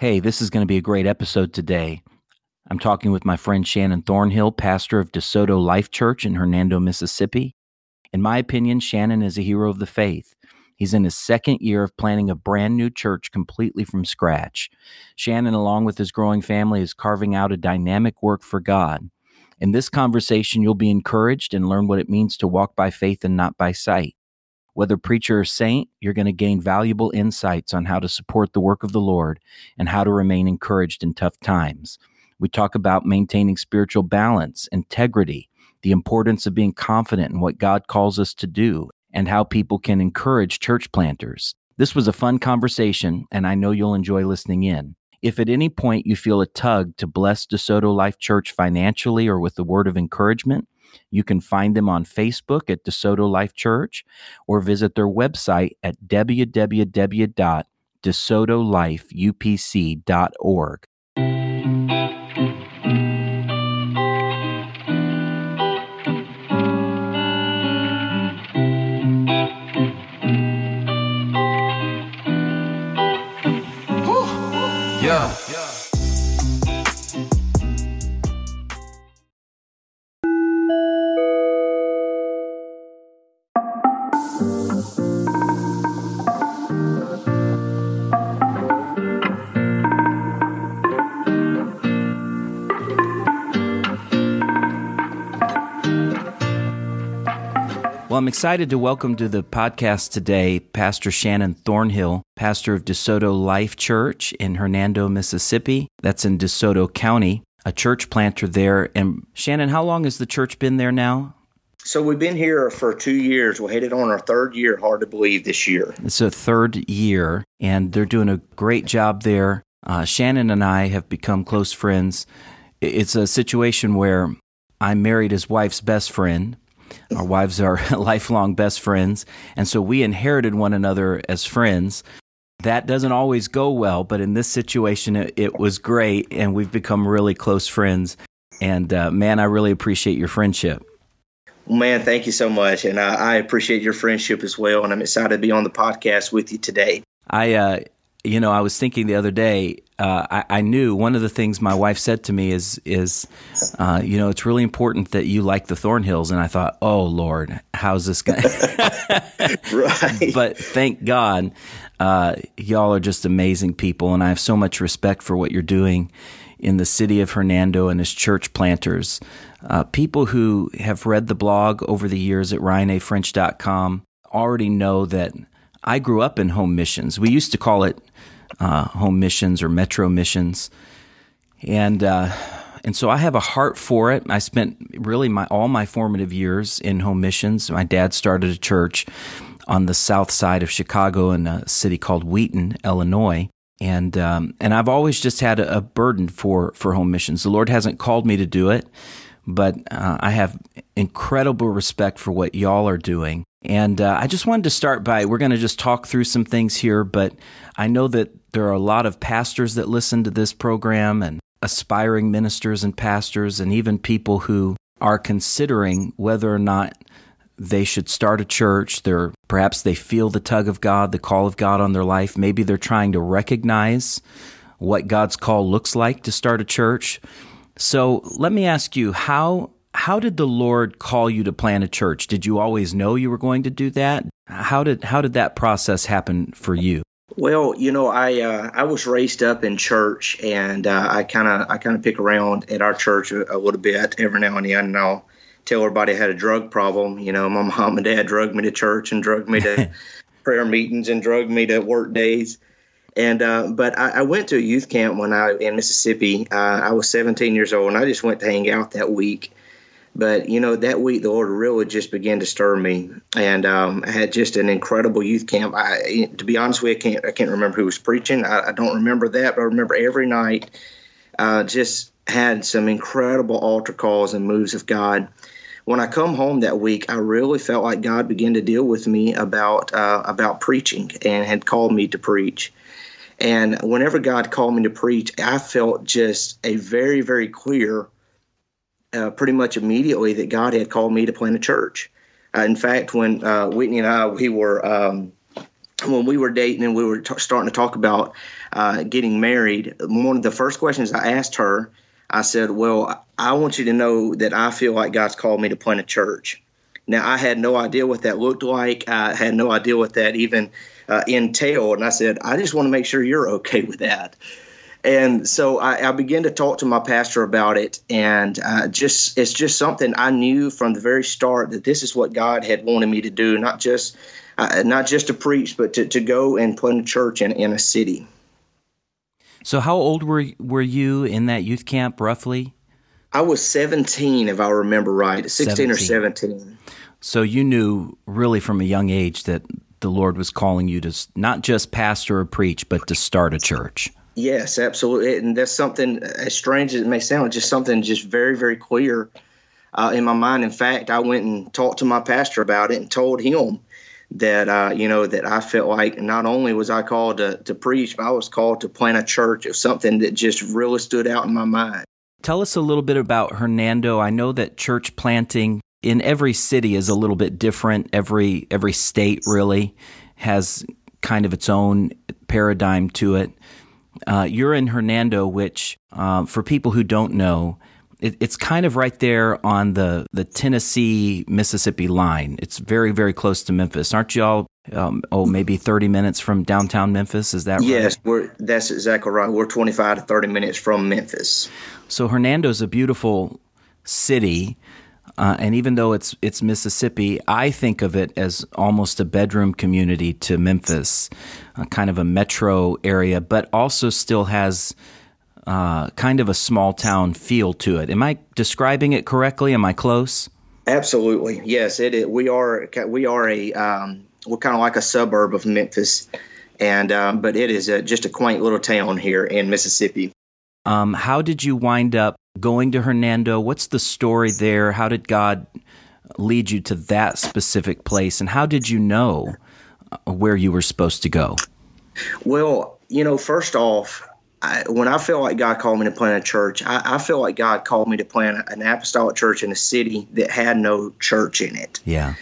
Hey, this is going to be a great episode today. I'm talking with my friend Shannon Thornhill, pastor of DeSoto Life Church in Hernando, Mississippi. In my opinion, Shannon is a hero of the faith. He's in his second year of planting a brand new church completely from scratch. Shannon, along with his growing family, is carving out a dynamic work for God. In this conversation, you'll be encouraged and learn what it means to walk by faith and not by sight. Whether preacher or saint, you're going to gain valuable insights on how to support the work of the Lord and how to remain encouraged in tough times. We talk about maintaining spiritual balance, integrity, the importance of being confident in what God calls us to do, and how people can encourage church planters. This was a fun conversation, and I know you'll enjoy listening in. If at any point you feel a tug to bless DeSoto Life Church financially or with the word of encouragement, you can find them on Facebook at DeSoto Life Church or visit their website at www.desotolifeupc.org. I'm excited to welcome to the podcast today Pastor Shannon Thornhill, pastor of DeSoto Life Church in Hernando, Mississippi. That's in DeSoto County, a church planter there. And Shannon, how long has the church been there now? So we've been here for two years. We're headed on our third year. Hard to believe this year. It's a third year, and they're doing a great job there. Uh, Shannon and I have become close friends. It's a situation where I married his wife's best friend. Our wives are lifelong best friends, and so we inherited one another as friends. That doesn't always go well, but in this situation, it, it was great, and we've become really close friends. And uh, man, I really appreciate your friendship. Man, thank you so much, and I, I appreciate your friendship as well. And I'm excited to be on the podcast with you today. I, uh, you know, I was thinking the other day. Uh, I, I, knew one of the things my wife said to me is, is, uh, you know, it's really important that you like the Thornhills. And I thought, oh Lord, how's this going? right. But thank God, uh, y'all are just amazing people, and I have so much respect for what you're doing in the city of Hernando and as church planters. Uh, people who have read the blog over the years at ryanafrench.com already know that I grew up in home missions. We used to call it uh, home missions or metro missions, and uh, and so I have a heart for it. I spent really my all my formative years in home missions. My dad started a church on the south side of Chicago in a city called Wheaton, Illinois. And um, and I've always just had a, a, burden for for home missions. The Lord hasn't called me to do it, but uh, I have incredible respect for what y'all are doing. And uh, I just wanted to start by we're going to just talk through some things here, but I know that there are a lot of pastors that listen to this program and aspiring ministers and pastors, and even people who are considering whether or not they should start a church. They're perhaps they feel the tug of God, the call of God on their life. Maybe they're trying to recognize what God's call looks like to start a church. So let me ask you, how how did the Lord call you to plant a church? Did you always know you were going to do that? How did how did that process happen for you? Well, you know, I uh, I was raised up in church, and uh, I kind of I kind of pick around at our church a, a, little bit every now and then. And I'll tell everybody I had a drug problem. You know, my mom and dad drugged me to church and drugged me to prayer meetings and drugged me to work days. And uh, but I, I, went to a youth camp when I in Mississippi. Uh, I was 17 years old, and I just went to hang out that week. But you know, that week the Lord really just began to stir me, and um, I had just an incredible youth camp. I, to be honest with you, I can't I can't remember who was preaching. I, I don't remember that, but I remember every night uh, just had some incredible altar calls and moves of God. When I come home that week, I really felt like God began to deal with me about uh, about preaching and had called me to preach. And whenever God called me to preach, I felt just a very, very clear uh, pretty much immediately that God had called me to plant a church. Uh, in fact, when uh, Whitney and I we were um, when we were dating and we were t- starting to talk about uh, getting married, one of the first questions I asked her, I said, Well, I want you to know that I feel like God's called me to plant a church. Now, I had no idea what that looked like. I had no idea what that even uh, entailed. And I said, I just want to make sure you're okay with that. And so I, I began to talk to my pastor about it, and uh, just it's just something I knew from the very start that this is what God had wanted me to do, not just uh, not just to preach, but to, to go and plant a church in, in a city. So, how old were were you in that youth camp, roughly? I was 17, if I remember right, 16 17. or 17. So you knew really from a young age that the Lord was calling you to not just pastor or preach, but to start a church. Yes, absolutely, and that's something as strange as it may sound, just something just very, very clear uh, in my mind. In fact, I went and talked to my pastor about it and told him that uh, you know that I felt like not only was I called to, to preach, but I was called to plant a church. It was something that just really stood out in my mind. Tell us a little bit about Hernando. I know that church planting in every city is a little bit different. Every every state really has kind of its own paradigm to it. Uh, you're in Hernando, which uh, for people who don't know, it, it's kind of right there on the, the Tennessee Mississippi line. It's very, very close to Memphis. Aren't you all, um, oh, maybe 30 minutes from downtown Memphis? Is that yes, right? We're, that's exactly right. We're 25 to 30 minutes from Memphis. So Hernando's a beautiful city. Uh, and even though it's it's Mississippi, I think of it as almost a bedroom community to Memphis, uh, kind of a metro area, but also still has uh, kind of a small town feel to it. Am I describing it correctly? Am I close? Absolutely, yes. It, it we are we are a um, we're kind of like a suburb of Memphis, and um, but it is a, just a quaint little town here in Mississippi. Um, how did you wind up going to Hernando? What's the story there? How did God lead you to that specific place, and how did you know uh, where you were supposed to go? Well, you know, first off, I, when I feel like God called me to plant a church, I, I, feel like God called me to plant an apostolic church in a city that had no church in it. Yeah.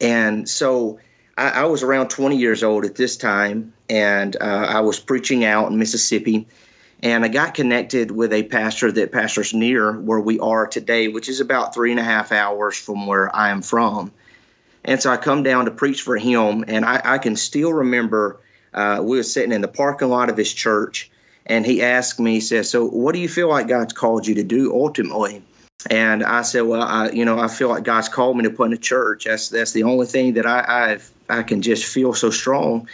And so I, I was around 20 years old at this time, and uh, I was preaching out in Mississippi. And I got connected with a pastor that pastors near where we are today, which is about three and a half hours from where I am from. And so I come down to preach for him, and I, I can still remember uh, we were sitting in the parking lot of his church and he asked me, he says, "So, what do you feel like God's called you to do ultimately?" And I said, "Well, I, you know, I feel like God's called me to put in a church. That's that's the only thing that I I've, I can just feel so strong."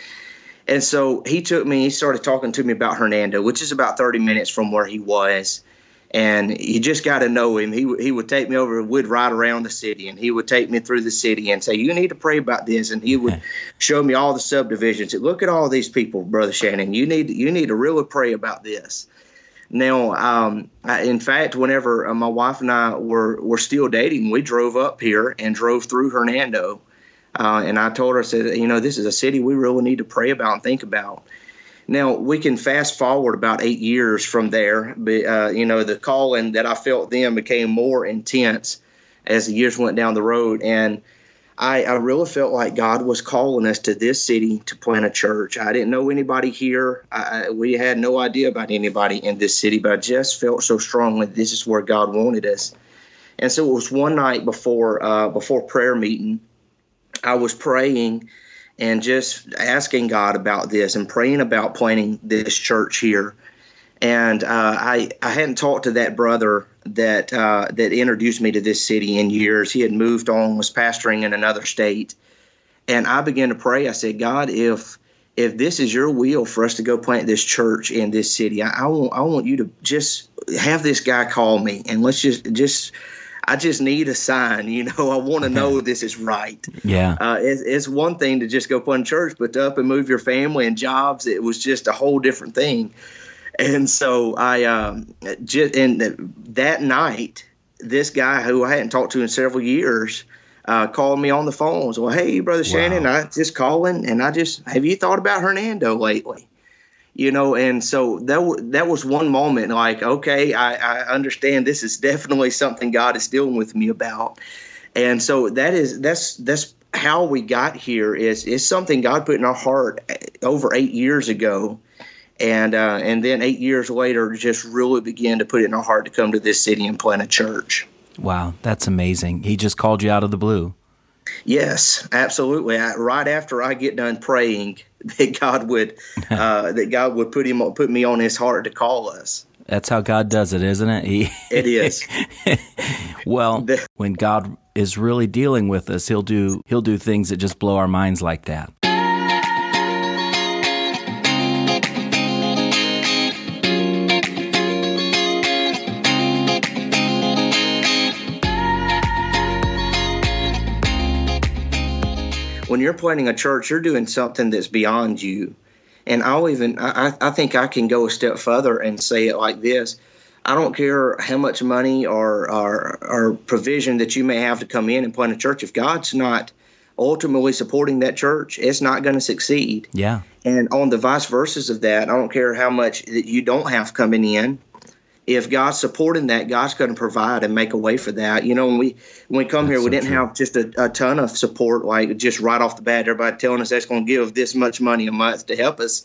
And so he took me. He started talking to me about Hernando, which is about 30 minutes from where he was and you just got to know him. He he would take me over, would ride around the city, and he would take me through the city and say, "You need to pray about this," and he would show me all the subdivisions. Look at all these people, brother Shannon. You need you need to really pray about this. Now, um, I, in fact, whenever uh, my wife and I were were still dating, we drove up here and drove through Hernando, uh, and I told her, I said, "You know, this is a city we really need to pray about and think about." Now we can fast forward about eight years from there. But, uh, you know, the calling that I felt then became more intense as the years went down the road, and I, I really felt like God was calling us to this city to plant a church. I didn't know anybody here. I, we had no idea about anybody in this city, but I just felt so strongly this is where God wanted us. And so it was one night before uh, before prayer meeting. I was praying and just asking God about this and praying about planting this church here. And uh, I I hadn't talked to that brother that uh, that introduced me to this city in years. He had moved on, was pastoring in another state, and I began to pray. I said, God, if if this is your will for us to go plant this church in this city, I, I want I want you to just have this guy call me and let's just just I just need a sign. You know, I want to know this is right. Yeah. Uh, it's, it's, one thing to just go fund church, but to up and move your family and jobs, it was just a whole different thing. And so I, um, just, and that night, this guy who I hadn't talked to in several years, uh, called me on the phone. So, hey, brother Shannon, wow. I just calling, and I just have you thought about Hernando lately? You know and so that w- that was one moment like okay I, I understand this is definitely something god is dealing with me about and so that is that's that's how we got here is is something god put in our heart over eight years ago and uh, and then eight years later, just really began to put it in our heart to come to this city and plant a church. Wow, that's amazing. He just called you out of the blue. Yes, absolutely. I, right after I get done praying that God would uh, that God would put him put me on His heart to call us. That's how God does it, isn't it? He, it is. well, when God is really dealing with us, he'll do he'll do things that just blow our minds like that. When you're planting a church, you're doing something that's beyond you. And I'll even, I, I think I can go a step further and say it like this. I don't care how much money or, or, or provision that you may have to come in and plant a church. If God's not ultimately supporting that church, it's not going to succeed. Yeah. And on the vice versa of that, I don't care how much that you don't have coming in if God's supporting that, God's going to provide and make a way for that. You know, when we when we come that's here, we so didn't true. have just a, a, ton of support, like just right off the bat, everybody telling us that's going to give this much money a month to help us.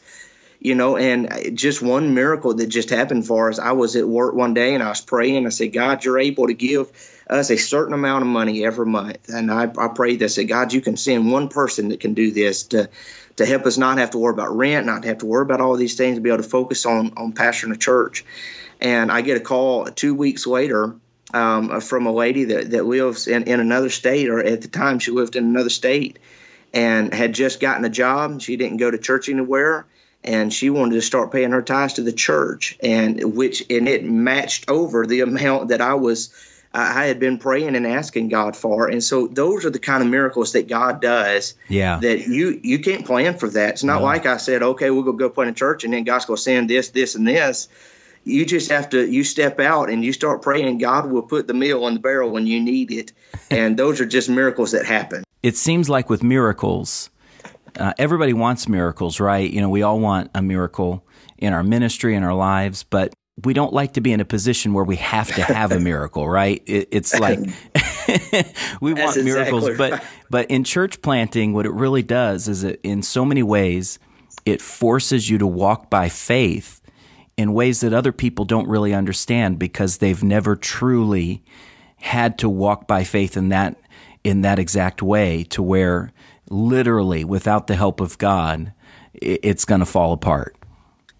You know, and uh, just one miracle that just happened for us. I was at work one day and I was praying. I said, God, you're able to give us a certain amount of money every month. And I, I prayed that, I said, God, you can send one person that can do this to to help us not have to worry about rent, not have to worry about all these things, to be able to focus on on pastoring a church. And I get a call two weeks later um, from a lady that, that lives in, in another state, or at the time she lived in another state, and had just gotten a job. She didn't go to church anywhere, and she wanted to start paying her tithes to the church, and which and it matched over the amount that I was. I had been praying and asking God for, and so those are the kind of miracles that God does. Yeah, that you you can't plan for that. It's not no. like I said, okay, we'll go go plant a church, and then God's going to send this, this, and this you just have to you step out and you start praying god will put the meal in the barrel when you need it. And those are just miracles that happen. It seems like with miracles uh, everybody wants miracles right? You know we all want a miracle in our ministry in our lives but we don't like to be in a position where we have to have a miracle right? It, it's like we want miracles exactly but but in church planting what it really does is it in so many ways it forces you to walk by faith in ways that other people don't really understand because they've never truly had to walk by faith in that in that exact way to where literally without the help of God it's going to fall apart.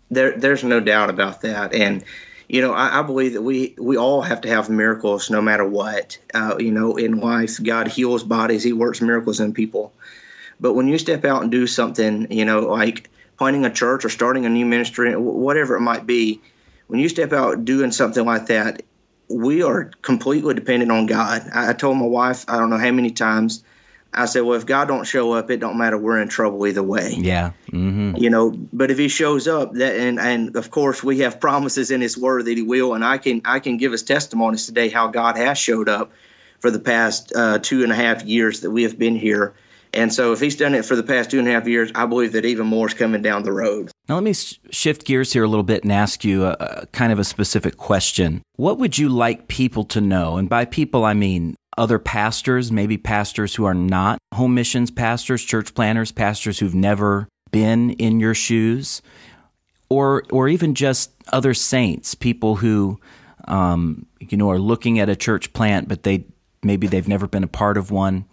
There there's no doubt about that and you know, I, I, believe that we we all have to have miracles no matter what. Uh, you know, in life, God heals bodies; He works miracles in people. But when you step out and do something, you know, like planting a church or starting a new ministry, whatever it might be, when you step out doing something like that, we are completely dependent on God. I, told my wife, I don't know how many times, I said, well, if God don't show up, it don't matter. We're in trouble either way. Yeah. Mm-hmm. You know, but if He shows up, that and and of course we have promises in His Word that He will, and I can I can give us testimonies today how God has showed up for the past uh, two and a half years that we have been here and so if he's done it for the past two and a half years, I believe that even more is coming down the road. Now, let me shift gears here a little bit and ask you a, a kind of a specific question. What would you like people to know? And by people, I mean other pastors, maybe pastors who are not home missions pastors, church planters, pastors who've never been in your shoes, or or even just other saints, people who um, you know are looking at a church plant, but they maybe they've never been a part of one.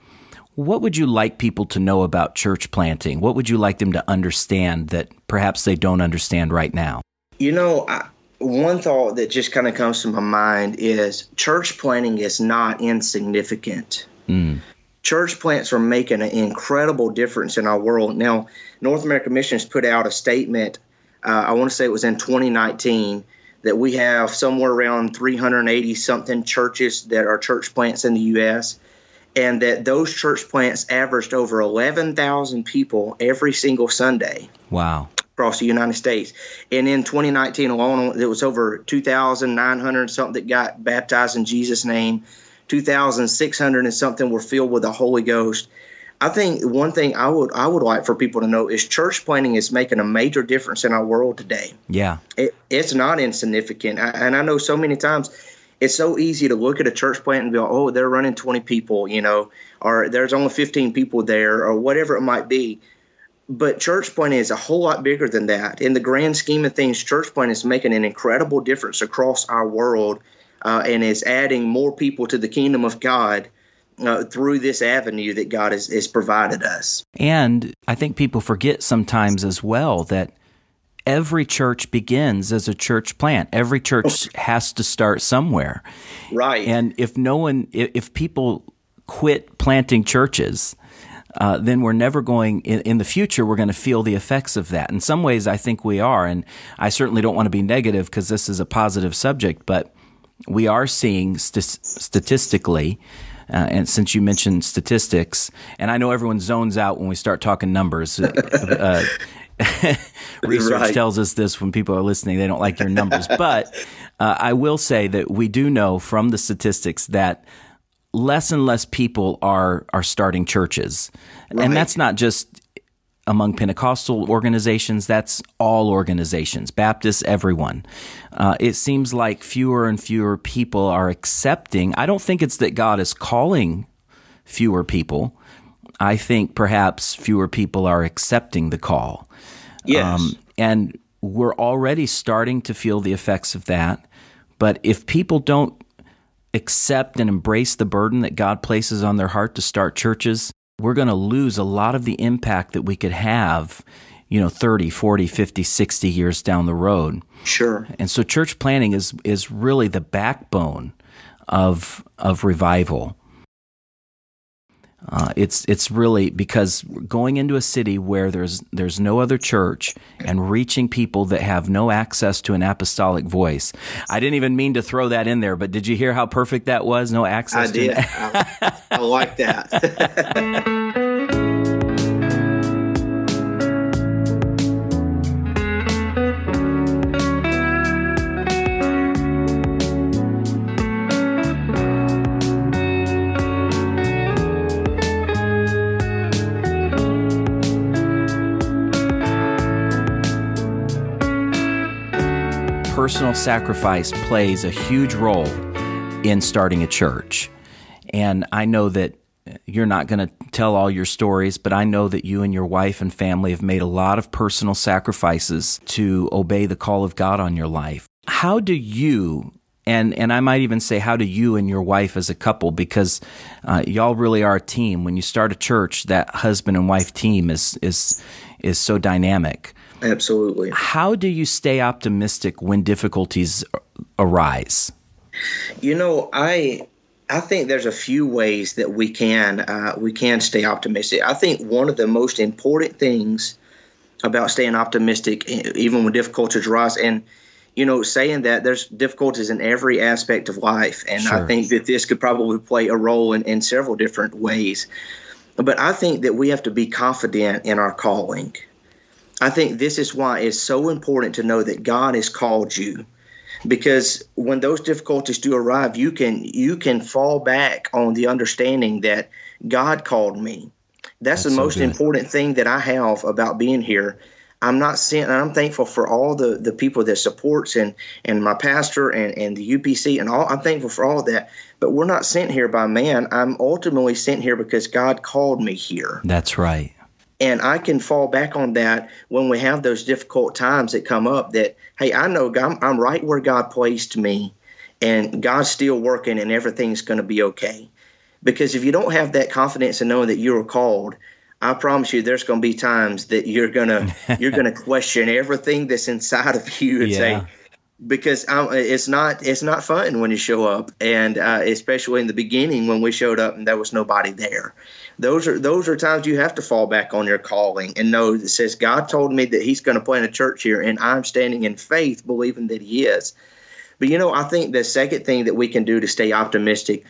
What would you like people to know about church planting? What would you like them to understand that perhaps they don't understand right now? You know, I, one thought that just kind of comes to my mind is church planting is not insignificant. Mm. Church plants are making an incredible difference in our world. Now, North American Missions put out a statement, uh, I want to say it was in 2019, that we have somewhere around 380 something churches that are church plants in the U.S and that those church plants averaged over 11,000 people every single Sunday. Wow. Across the United States. And in 2019 alone, there was over 2,900 something that got baptized in Jesus' name. 2,600 and something were filled with the Holy Ghost. I think one thing I would I would like for people to know is church planting is making a major difference in our world today. Yeah, it, it's not insignificant, I, and I know so many times it's so easy to look at a church plant and be oh, they're running 20 people, you know, or there's only 15 people there, or whatever it might be. but church planting is a whole lot bigger than that. In the grand scheme of things, church planting is making an incredible difference across our world uh, and is adding more people to the kingdom of God. Uh, through this avenue that God has, has provided us. And I think people forget sometimes as well that every church begins as a church plant. Every church has to start somewhere. Right. And if no one, if people quit planting churches, uh, then we're never going in, in the future we're going to feel the effects of that in some ways i think we are and i certainly don't want to be negative because this is a positive subject but we are seeing st- statistically uh, and since you mentioned statistics and i know everyone zones out when we start talking numbers uh, research right. tells us this when people are listening they don't like your numbers but uh, i will say that we do know from the statistics that less and less people are are starting churches, right. and that's not just among Pentecostal organizations. That's all organizations, Baptists, everyone. Uh, it seems like fewer and fewer people are accepting. I don't think it's that God is calling fewer people. I think perhaps fewer people are accepting the call. Yes. Um, and we're already starting to feel the effects of that. But if people don't accept and embrace the burden that God places on their heart to start churches, we're going to lose a lot of the impact that we could have, you know, 30, 40, 50, 60 years down the road. Sure. And so church planting is is really the backbone of of revival. Uh, it's it's really because going into a city where there's there's no other church and reaching people that have no access to an apostolic voice. I didn't even mean to throw that in there, but did you hear how perfect that was? No access. I did. I, I like that. personal sacrifice plays a huge role in starting a church. And I know that you're not going to tell all your stories, but I know that you and your wife and family have made a lot of personal sacrifices to obey the call of God on your life. How do you and and I might even say how do you and your wife as a couple because uh, y'all really are a team. When you start a church, that husband and wife team is is is so dynamic. Absolutely. How do you stay optimistic when difficulties arise? You know, I I think there's a few ways that we can uh, we can stay optimistic. I think one of the most important things about staying optimistic, even when difficulties arise, and you know, saying that there's difficulties in every aspect of life, and sure. I think that this could probably play a role in, in several different ways. But I think that we have to be confident in our calling. I think this is why it's so important to know that God has called you because when those difficulties do arrive you can you can fall back on the understanding that God called me. That's, That's the so most good. important thing that I have about being here. I'm not sent and I'm thankful for all the, the people that supports and, and my pastor and, and the UPC and all I'm thankful for all that. But we're not sent here by man. I'm ultimately sent here because God called me here. That's right. And I can fall back on that when we have those difficult times that come up that, hey, I know I'm, I'm right where God placed me and God's still working and everything's going to be okay. Because if you don't have that confidence in knowing that you are called, I promise you, there's going to be times that you're gonna you're gonna question everything that's inside of you and yeah. say, because I'm, it's not it's not fun when you show up, and uh, especially in the beginning when we showed up and there was nobody there. Those are those are times you have to fall back on your calling and know that says God told me that He's going to plant a church here, and I'm standing in faith, believing that He is. But you know, I think the second thing that we can do to stay optimistic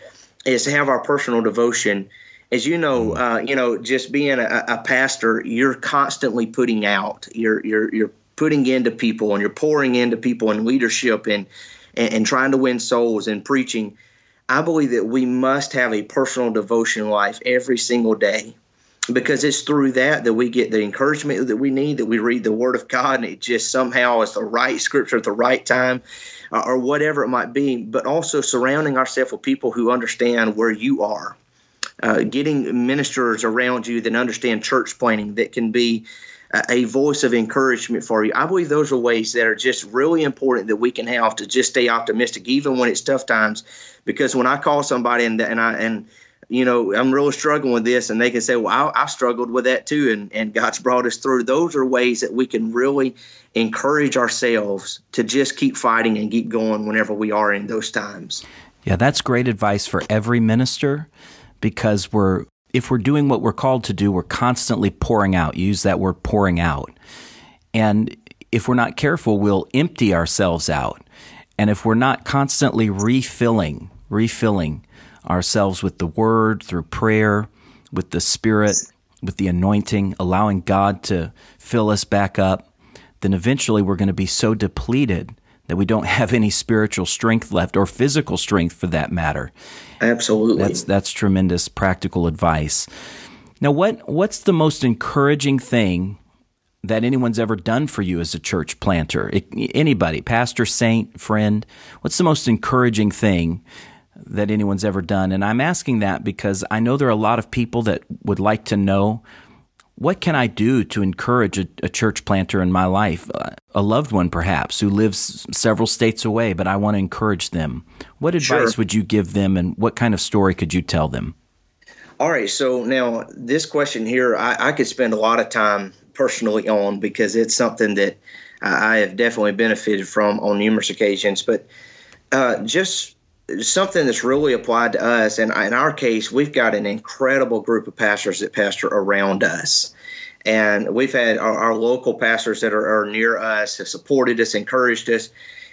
is to have our personal devotion. As you know, uh, you know, just being a, a pastor, you're constantly putting out. You're you're you're putting into people and you're pouring into people in leadership and, and, and trying to win souls and preaching. I believe that we must have a personal devotion life every single day because it's through that that we get the encouragement that we need, that we read the Word of God and it just somehow is the right scripture at the right time uh, or whatever it might be, but also surrounding ourselves with people who understand where you are uh, getting ministers around you that understand church planting that can be a voice of encouragement for you. I believe those are ways that are just really important that we can have to just stay optimistic, even when it's tough times. Because when I call somebody and and I and you know I'm really struggling with this, and they can say, "Well, I, I struggled with that too," and and God's brought us through. Those are ways that we can really encourage ourselves to just keep fighting and keep going whenever we are in those times. Yeah, that's great advice for every minister because we're if we're doing what we're called to do, we're constantly pouring out. use that word pouring out. And if we're not careful, we'll empty ourselves out. And if we're not constantly refilling, refilling ourselves with the word, through prayer, with the spirit, with the anointing, allowing God to fill us back up, then eventually we're going to be so depleted that we don't have any spiritual strength left or physical strength for that matter. Absolutely. That's that's tremendous practical advice. Now what what's the most encouraging thing that anyone's ever done for you as a church planter? It, anybody, pastor, saint, friend, what's the most encouraging thing that anyone's ever done? And I'm asking that because I know there are a lot of people that would like to know what can I do to encourage a, a, church planter in my life, a loved one perhaps who lives several states away, but I want to encourage them? What advice sure. would you give them, and what kind of story could you tell them? All right, so now this question here, I, I could spend a lot of time personally on because it's something that I have definitely benefited from on numerous occasions. But uh, just something that's really applied to us. And in our case, we've got an incredible group of pastors that pastor around us. And we've had our, our local pastors that are, are, near us have supported us, encouraged us,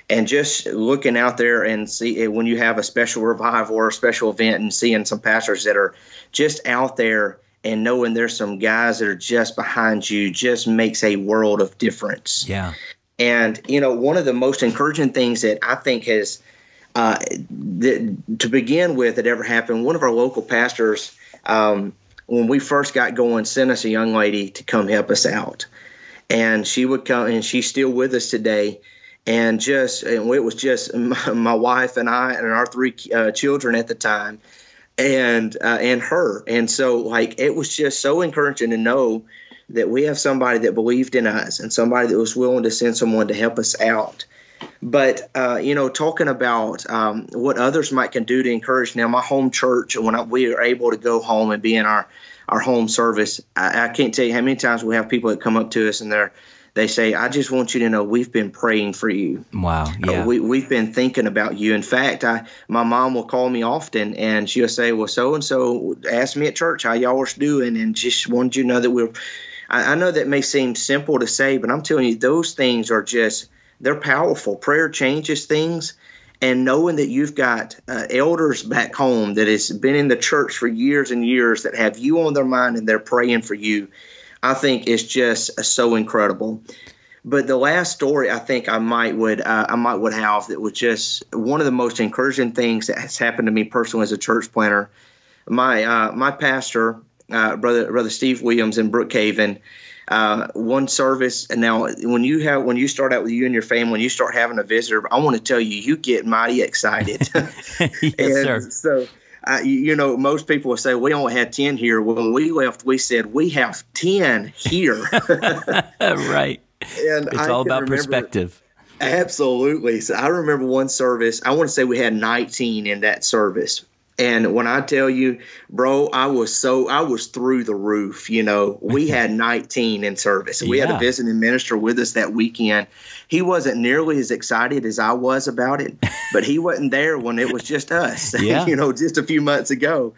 and just looking out there and see when you have a special revival or a special event and seeing some pastors that are just out there and knowing there's some guys that are just behind you just makes a world of difference. Yeah. And, you know, one of the most encouraging things that I think has – uh, the, to begin with, it ever happened. One of our local pastors, um, when we first got going, sent us a young lady to come help us out, and she would come, and she's still with us today. And just, and it was just my, my wife and I and our three uh, children at the time, and uh, and her. And so, like, it was just so encouraging to know that we have somebody that believed in us and somebody that was willing to send someone to help us out. But uh, you know, talking about um, what others might can do to encourage. Now, my home church, when I, we are able to go home and be in our our home service, I, I can't tell you how many times we have people that come up to us and they're they say, I just want you to know we've been praying for you. Wow. Uh, yeah. Uh, we, we've been thinking about you. In fact, I, my mom will call me often and she'll say, well, so and so asked me at church how y'all was doing and just wanted you to know that we're, I, I know that may seem simple to say, but I'm telling you, those things are just they're powerful. Prayer changes things. And knowing that you've got uh, elders back home that has been in the church for years and years that have you on their mind and they're praying for you, I think is just uh, so incredible. But the last story I think I might would uh, I might would have that was just one of the most encouraging things that has happened to me personally as a church planter. My uh, my pastor, uh, brother brother Steve Williams in Brookhaven, uh, one service. And now, when you have when you start out with you and your family, when you start having a visitor, I want to tell you, you get mighty excited. yes, sir. So. You, know, most people will say we only had ten here. When we left, we said we have ten here. right. And it's I all about remember, perspective. Absolutely. So I remember one service. I want to say we had 19 in that service, and when I tell you, bro, I was so I was through the roof. You know, we had 19 in service. We yeah. had a visiting minister with us that weekend. He wasn't nearly as excited as I was about it, but he wasn't there when it was just us. Yeah. you know, just a few months ago.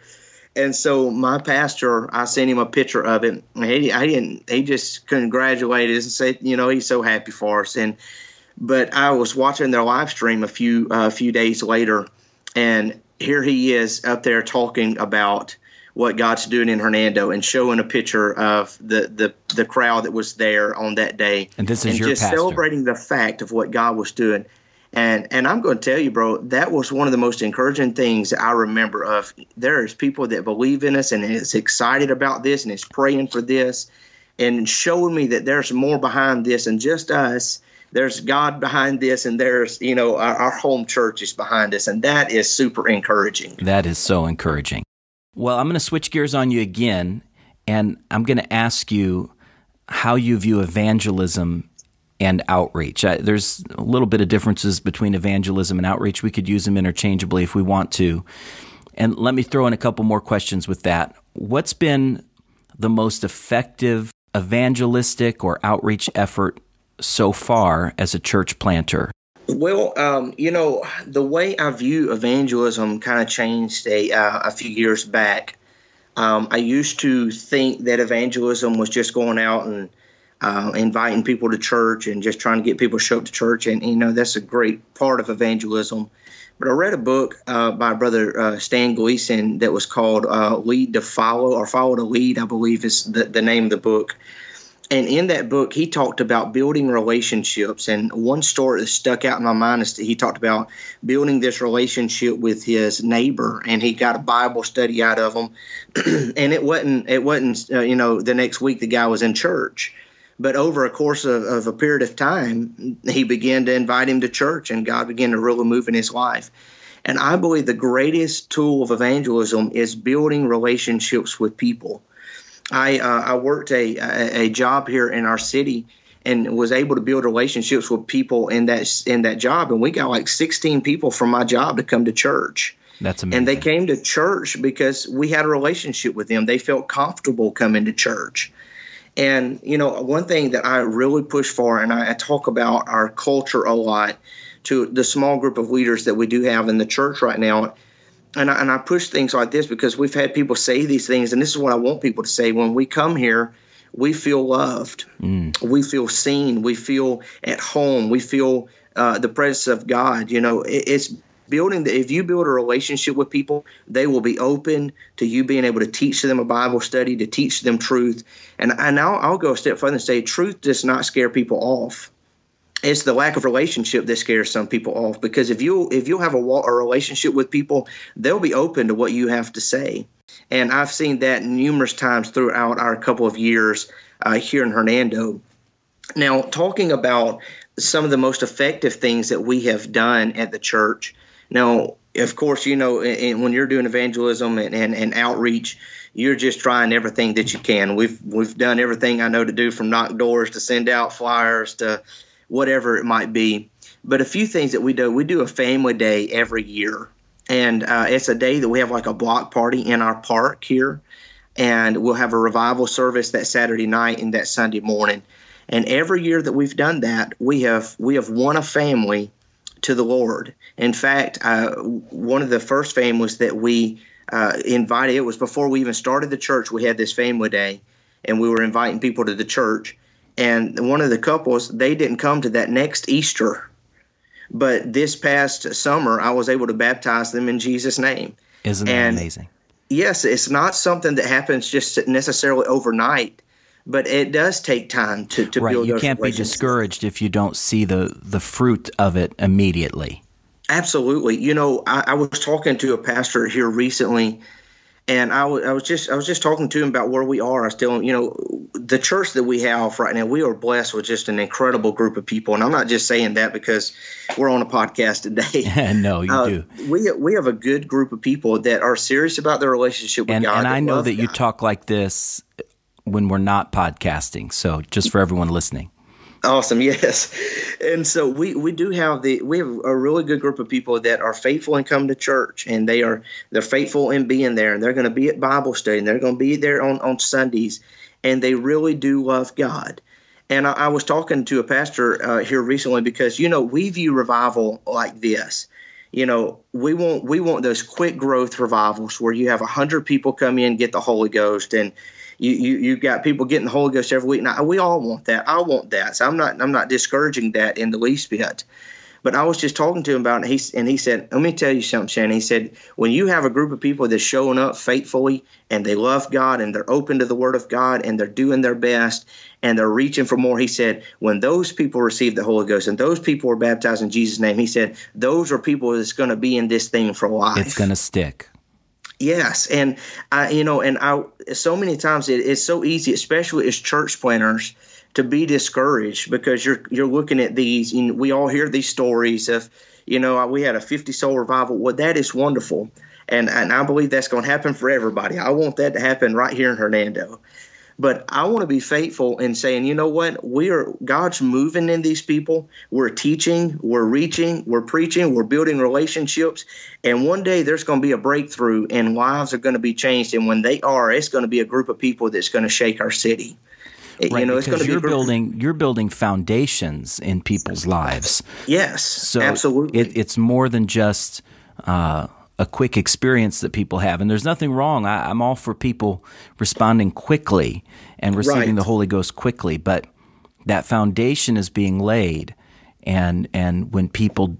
And so my pastor, I sent him a picture of it. He, I didn't. He just congratulated us and said, you know, he's so happy for us. And but I was watching their live stream a few uh, a few days later, and here he is up there talking about what God's doing in Hernando and showing a picture of the the, the crowd that was there on that day. And this is and your just pastor. celebrating the fact of what God was doing. And and I'm going to tell you, bro, that was one of the most encouraging things I remember. Of there is people that believe in us and is excited about this and is praying for this, and showing me that there's more behind this than just us there's God behind this, and there's you know our, our home church is behind us, and that is super encouraging. That is so encouraging. Well, I'm going to switch gears on you again, and I'm going to ask you how you view evangelism and outreach. There's a little bit of differences between evangelism and outreach. We could use them interchangeably if we want to. And let me throw in a couple more questions with that. What's been the most effective evangelistic or outreach effort so far as a church planter? Well, um, you know, the way I view evangelism kind of changed a, uh, a few years back. Um, I used to think that evangelism was just going out and uh, inviting people to church and just trying to get people to show up to church. And, you know, that's a great part of evangelism. But I read a book uh, by brother uh, Stan Gleason that was called uh, Lead to Follow or Follow to Lead, I believe is the, the name of the book. And in that book, he talked about building relationships. And one story that stuck out in my mind is that he talked about building this relationship with his neighbor, and he got a Bible study out of him. and it wasn't, it wasn't, uh, you know, the next week the guy was in church. But over a course of, of a period of time, he began to invite him to church, and God began to really move in his life. And I believe the greatest tool of evangelism is building relationships with people I uh, I worked a, a, a job here in our city and was able to build relationships with people in that in that job and we got like 16 people from my job to come to church. That's amazing. And they came to church because we had a relationship with them. They felt comfortable coming to church. And you know, one thing that I really push for, and I, I talk about our culture a lot to the small group of leaders that we do have in the church right now, and I, and I push things like this because we've had people say these things, and this is what I want people to say when we come here. We feel loved. Mm. We feel seen. We feel at home. We feel uh, the presence of God. You know, it, it's building. The, if you build a relationship with people, they will be open to you being able to teach them a Bible study, to teach them truth. And and I'll, I'll go a step further and say, truth does not scare people off it's the lack of relationship that scares some people off because if you if you have a, a relationship with people they'll be open to what you have to say. And i've seen that numerous times throughout our couple of years uh, here in hernando. Now talking about some of the most effective things that we have done at the church. Now of course you know when you're doing evangelism and, and, and outreach you're just trying everything that you can. We've we've done everything i know to do from knock doors to send out flyers to whatever it might be. But a few things that we do, we do a family day every year. And uh, it's a day that we have like a block party in our park here. And we'll have a revival service that Saturday night and that Sunday morning. And every year that we've done that, we have we have won a family to the Lord. In fact, uh, one of the first families that we uh, invited, it was before we even started the church, we had this family day, and we were inviting people to the church and one of the couples they didn't come to that next Easter, but this past summer I was able to baptize them in Jesus' name. Isn't that and amazing? Yes, it's not something that happens just necessarily overnight, but it does take time to, to right. build. You can't be discouraged if you don't see the the fruit of it immediately. Absolutely. You know, I, I was talking to a pastor here recently and I, w- I was just I was just talking to him about where we are. I still, you know, the church that we have right now, we are blessed with just an incredible group of people, and I'm not just saying that because we're on a podcast today. no, you uh, do. We we have a good group of people that are serious about their relationship with and, God. And I know that God. you talk like this when we're not podcasting. So just for everyone listening. Awesome, yes. And so we, we do have the we have a really good group of people that are faithful and come to church and they are they're faithful in being there and they're going to be at Bible study and they're going to be there on, on Sundays and they really do love God. And I, I was talking to a pastor uh, here recently because you know we view revival like this. You know, we want we want those quick growth revivals where you have hundred people come in get the Holy Ghost and you, you you got people getting the Holy Ghost every week. Now we all want that. I want that. So I'm not I'm not discouraging that in the least bit. But I was just talking to him about it, and he, and he said, Let me tell you something, Shannon. He said, When you have a group of people that's showing up faithfully and they love God and they're open to the Word of God and they're doing their best and they're reaching for more, he said, When those people receive the Holy Ghost and those people are baptized in Jesus' name, he said, Those are people that's going to be in this thing for life. It's going to stick. Yes, and I, you know, and I, so many times it, it's so easy, especially as church planters, to be discouraged because you're you're looking at these. Know, we all hear these stories of, you know, we had a 50 soul revival. Well, that is wonderful. And, and I believe that's going to happen for everybody. I want that to happen right here in Hernando. But I want to be faithful in saying, you know what? We are God's moving in these people. We're teaching, we're reaching, we're preaching, we're building relationships. And one day there's going to be a breakthrough and lives are going to be changed. And when they are, it's going to be a group of people that's going to shake our city. Right, you know, it's because you're be building you're building foundations in people's lives. Yes, so absolutely. It, it's more than just uh, a quick experience that people have. And there's nothing wrong. I, am all for people responding quickly and receiving right. the Holy Ghost quickly, but that foundation is being laid. And, and when people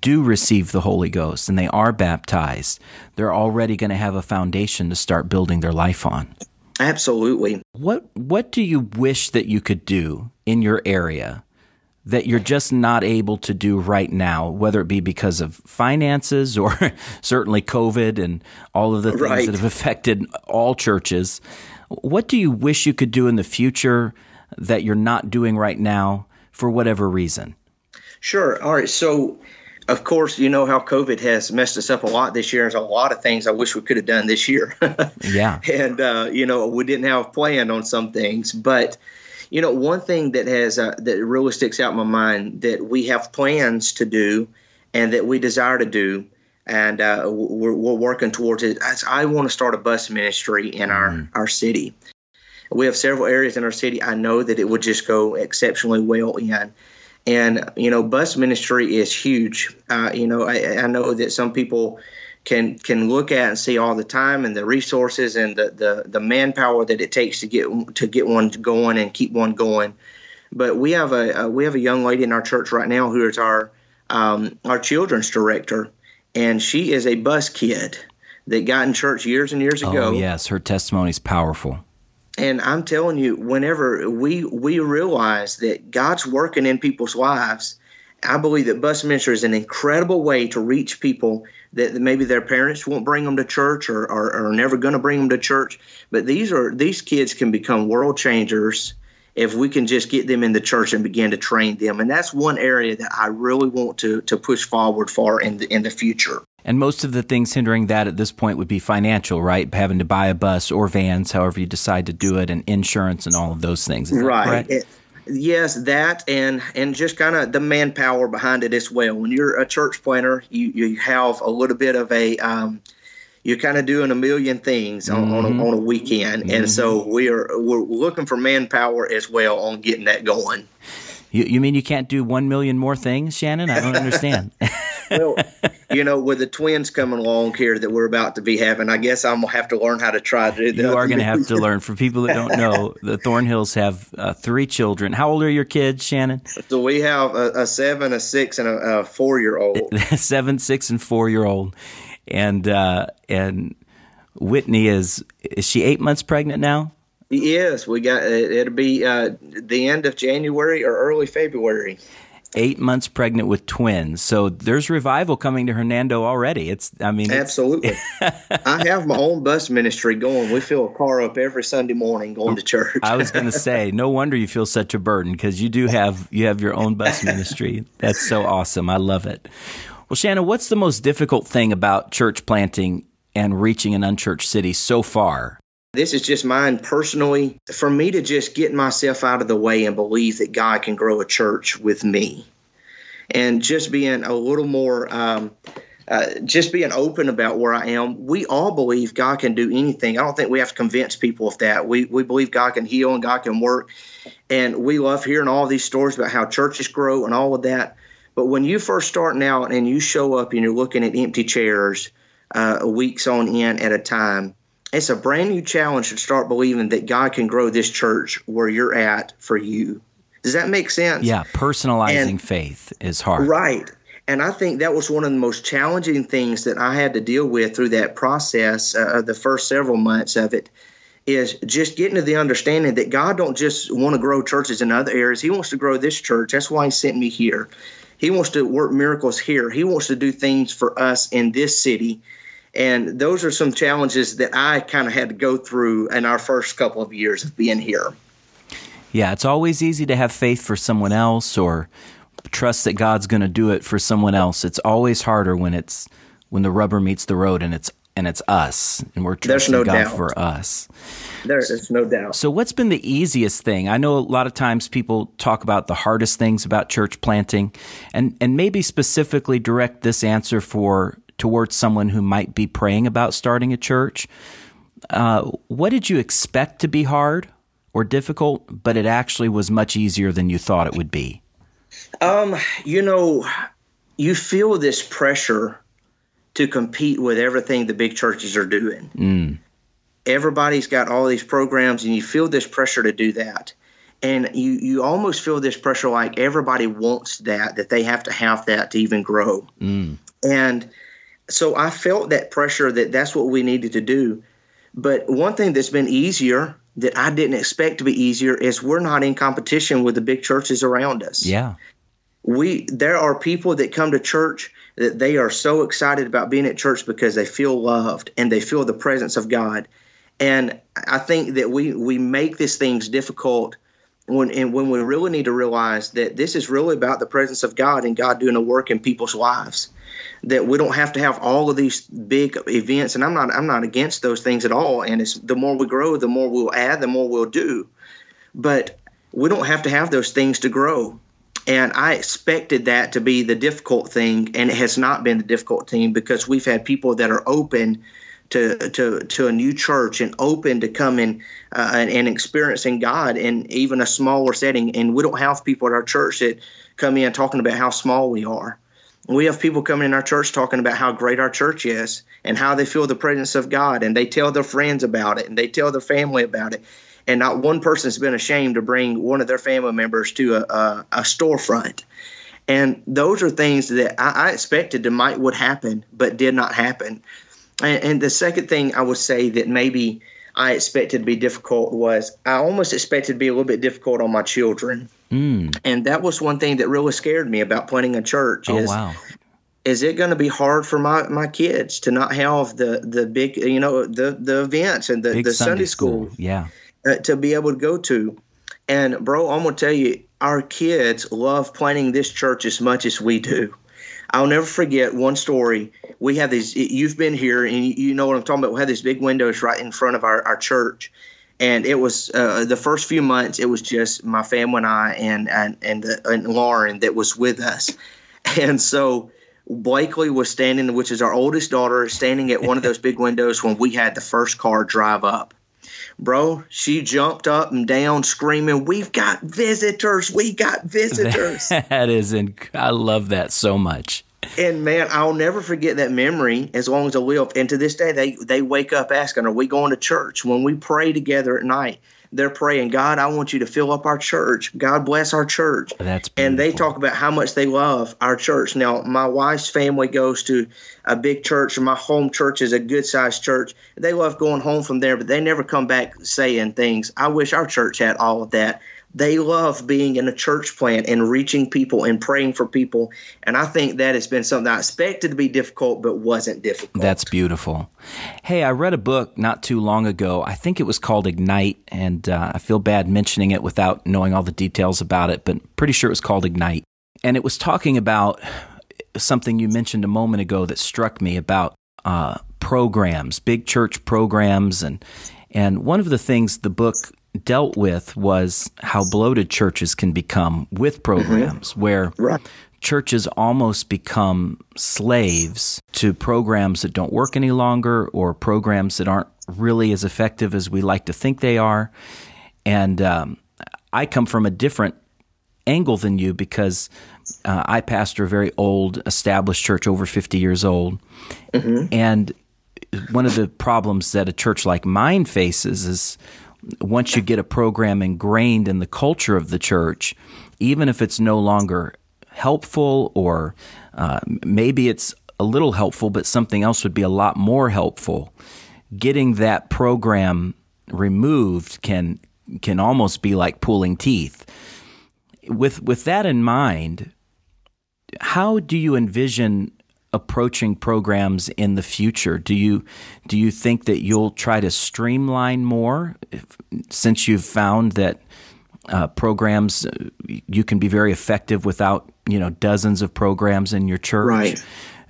do receive the Holy Ghost and they are baptized, they're already going to have a foundation to start building their life on. Absolutely. What what do you wish that you could do in your area that you're just not able to do right now, whether it be because of finances or certainly COVID and all of the things right. that have affected all churches. What do you wish you could do in the future that you're not doing right now for whatever reason? Sure. All right. So, of course, you know how COVID has messed us up a lot this year. There's a lot of things I wish we could have done this year. yeah. And, uh, you know, we didn't have planned on some things, but you know, one thing that has uh, that really sticks out in my mind that we have plans to do and that we desire to do, and uh, we're, we're, working towards it. I want to start a bus ministry in our mm. our city. We have several areas in our city. I know that it would just go exceptionally well in. And you know, bus ministry is huge. Uh, you know, I, I know that some people can can look at and see all the time and the resources and the, the, the manpower that it takes to get to get one going and keep one going. But we have a, a we have a young lady in our church right now who is our um, our children's director, and she is a bus kid that got in church years and years ago. Oh yes, her testimony is powerful. And I'm telling you, whenever we we realize that God's working in people's lives, I believe that bus ministry is an incredible way to reach people that maybe their parents won't bring them to church or are, are never going to bring them to church. But these are these kids can become world changers if we can just get them in the church and begin to train them. And that's one area that I really want to to push forward for in the in the future. And most of the things hindering that at this point would be financial, right? Having to buy a bus or vans, however you decide to do it, and insurance and all of those things. right. Yes, that and and just kind of the manpower behind it as well. When you're a church planter, you you have a little bit of a um, you're kind of doing a million things on, mm-hmm. on, a, mm-hmm. on, a, weekend, mm-hmm. and so we are we're looking for manpower as well on getting that going. You, you mean you can't do one million more things, Shannon? I don't understand. well, you know, with the twins coming along here that we're about to be having, I guess I'm gonna have to learn how to try to do that. You are going to have to learn. For people that don't know, the Thornhills have uh, three children. How old are your kids, Shannon? So we have a, a seven, a six, and a, a four year old. seven, six, and four year old, and uh, and Whitney is is she eight months pregnant now? Yes, we got it'll be uh, the end of January or early February eight months pregnant with twins. So there's revival coming to Hernando already. It's, I mean, absolutely. I have my own bus ministry going. We fill a car up every Sunday morning going to church. I was going to say, no wonder you feel such a burden because you do have you have your own bus ministry. That's so awesome. I love it. Well, Shannon, what's the most difficult thing about church planting and reaching an unchurched city so far? This is just mine personally. For me to just get myself out of the way and believe that God can grow a church with me, and just being a little more, um, uh, just being open about where I am. We all believe God can do anything. I don't think we have to convince people of that. We we believe God can heal and God can work, and we love hearing all these stories about how churches grow and all of that. But when you first starting out and you show up and you're looking at empty chairs, uh, weeks on end at a time it's a brand new challenge to start believing that God can grow this church where you're at for you. Does that make sense? Yeah, personalizing and, faith is hard. Right. And I think that was one of the most challenging things that I had to deal with through that process uh, of the first several months of it is just getting to the understanding that God don't just want to grow churches in other areas. He wants to grow this church. That's why he sent me here. He wants to work miracles here. He wants to do things for us in this city and those are some challenges that I kind of had to go through in our first couple of years of being here. Yeah, it's always easy to have faith for someone else or trust that God's going to do it for someone else. It's always harder when it's when the rubber meets the road and it's and it's us and we're trusting no God doubt. for us. There is no doubt. So what's been the easiest thing? I know a lot of times people talk about the hardest things about church planting and and maybe specifically direct this answer for towards someone who might be praying about starting a church. Uh, what did you expect to be hard or difficult, but it actually was much easier than you thought it would be? Um, you know, you feel this pressure to compete with everything the big churches are doing. Mm. Everybody's got all these programs, and you feel this pressure to do that. And you, you almost feel this pressure like everybody wants that, that they have to have that to even grow. Mm. And so I felt that pressure that that's what we needed to do. But one thing that's been easier that I didn't expect to be easier is we're not in competition with the big churches around us. Yeah. We there are people that come to church that they are so excited about being at church because they feel loved and they feel the presence of God. And I think that we we make these things difficult when and when we really need to realize that this is really about the presence of God and God doing a work in people's lives. That we don't have to have all of these big events, and I'm not I'm not against those things at all. And it's the more we grow, the more we'll add, the more we'll do. But we don't have to have those things to grow. And I expected that to be the difficult thing, and it has not been the difficult thing because we've had people that are open to to to a new church and open to coming uh, and, and, experiencing God in even a smaller setting. And we don't have people at our church that come in talking about how small we are. We have people coming in our church talking about how great our church is and how they feel the presence of God, and they tell their friends about it and they tell their family about it and not one person's been ashamed to bring one of their family members to a, a, a storefront. And those are things that I, I, expected to might would happen, but did not happen. And, and, the second thing I would say that maybe I expected to be difficult was I almost expected to be a little bit difficult on my children. Mm. And that was one thing that really scared me about planting a church. Oh, is, wow. Is it going to be hard for my, my kids to not have the, the big, you know, the, the events and the, the Sunday, Sunday school? school? Yeah uh, to be able to go to. And bro, I'm gonna tell you, our kids love planting this church as much as we do. I'll never forget one story. We have these. You've been here, and you know what I'm talking about. We have these big windows right in front of our, our church, and it was uh, the first few months. It was just my family and I, and and and, the, and Lauren that was with us, and so Blakely was standing, which is our oldest daughter, standing at one of those big windows when we had the first car drive up bro, she jumped up and down screaming, We've got visitors. We got visitors. that is, and I love that so much. And man, I'll never forget that memory as long as I live. And to this day, they, they wake up asking, Are we going to church? When we pray together at night, they're praying, God, I want you to fill up our church. God bless our church. That's beautiful. and they talk about how much they love our church. Now, my wife's family goes to a big church, and my home church is a good sized church. They love going home from there, but they never come back saying things. I wish our church had all of that they love being in a church plant and reaching people and praying for people. And I think that has been something I expected to be difficult, but wasn't difficult. That's beautiful. Hey, I read a book not too long ago. I think it was called Ignite, and uh, I feel bad mentioning it without knowing all the details about it, but pretty sure it was called Ignite. And it was talking about something you mentioned a moment ago that struck me about uh, programs, big church programs, and and one of the things the book dealt with was how bloated churches can become with programs mm-hmm. where right. churches almost become slaves to programs that don't work any longer or programs that aren't really as effective as we like to think they are. And um, I come from a different angle than you because uh, I pastor a very old, established church, over 50 years old. Mm-hmm. And one of the problems that a church like mine faces is once you get a program ingrained in the culture of the church, even if it's no longer helpful or uh, maybe it's a little helpful, but something else would be a lot more helpful, getting that program removed can can almost be like pulling teeth. With with that in mind, how do you envision approaching programs in the future? Do you do you think that you'll try to streamline more if, since you've found that uh, programs. You can be very effective without you know dozens of programs in your church. Right.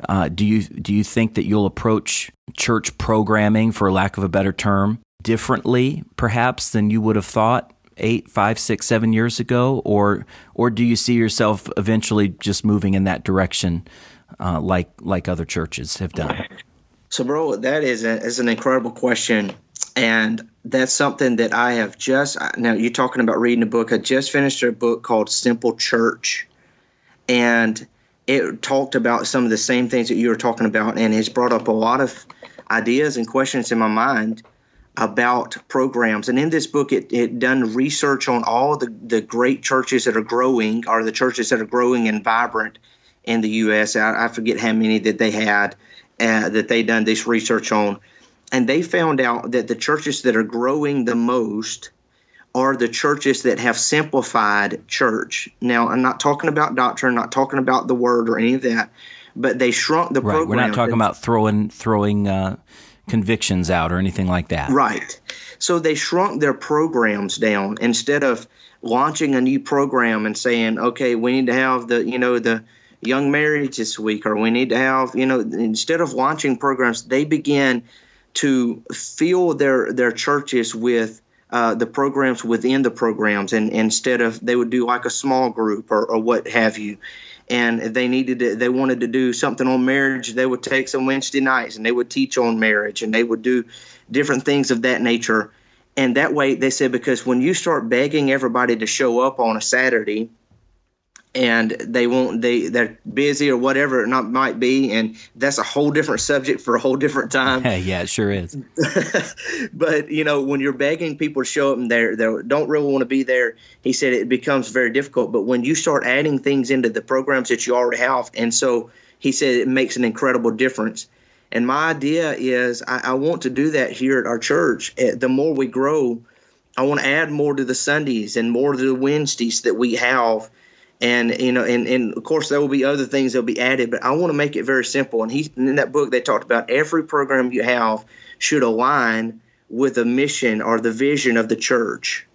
Uh, do you do you think that you'll approach church programming, for lack of a better term, differently, perhaps than you would have thought eight, five, six, seven years ago, or or do you see yourself eventually just moving in that direction, uh, like like other churches have done? So, bro, that is, a, is an incredible question. And that's something that I have just now. You're talking about reading a book. I just finished a book called Simple Church, and it talked about some of the same things that you were talking about, and it's brought up a lot of ideas and questions in my mind about programs. And in this book, it, it done research on all the, the great churches that are growing, or the churches that are growing and vibrant in the U.S. I, I forget how many that they had uh, that they done this research on, and they found out that the churches that are growing the most are the churches that have simplified church. Now, I'm not talking about doctrine, not talking about the word or any of that, but they shrunk the right. program. We're not talking about throwing throwing uh, convictions out or anything like that. Right. So they shrunk their programs down instead of launching a new program and saying, okay, we need to have the you know the young marriage this week, or we need to have, you know, instead of launching programs, they begin to fill their their churches with uh, the programs within the programs, and instead of they would do like a small group or, or what have you. And they needed to, they wanted to do something on marriage, they would take some Wednesday nights and they would teach on marriage and they would do different things of that nature. And that way, they said, because when you start begging everybody to show up on a Saturday, and they won't they they're busy or whatever it not might be and that's a whole different subject for a whole different time. Yeah it sure is. But you know when you're begging people to show up and they they don't really want to be there he said it becomes very difficult. But when you start adding things into the programs that you already have and so he said it makes an incredible difference. And my idea is i, I want to do that here at our church. Eh, the more we grow i want to add more to the sundays and more to the wednesdays that we have and you know and, and of course there will be other things that'll be added but i want to make it very simple and he in that book they talked about every program you have should align with the mission or the vision of the church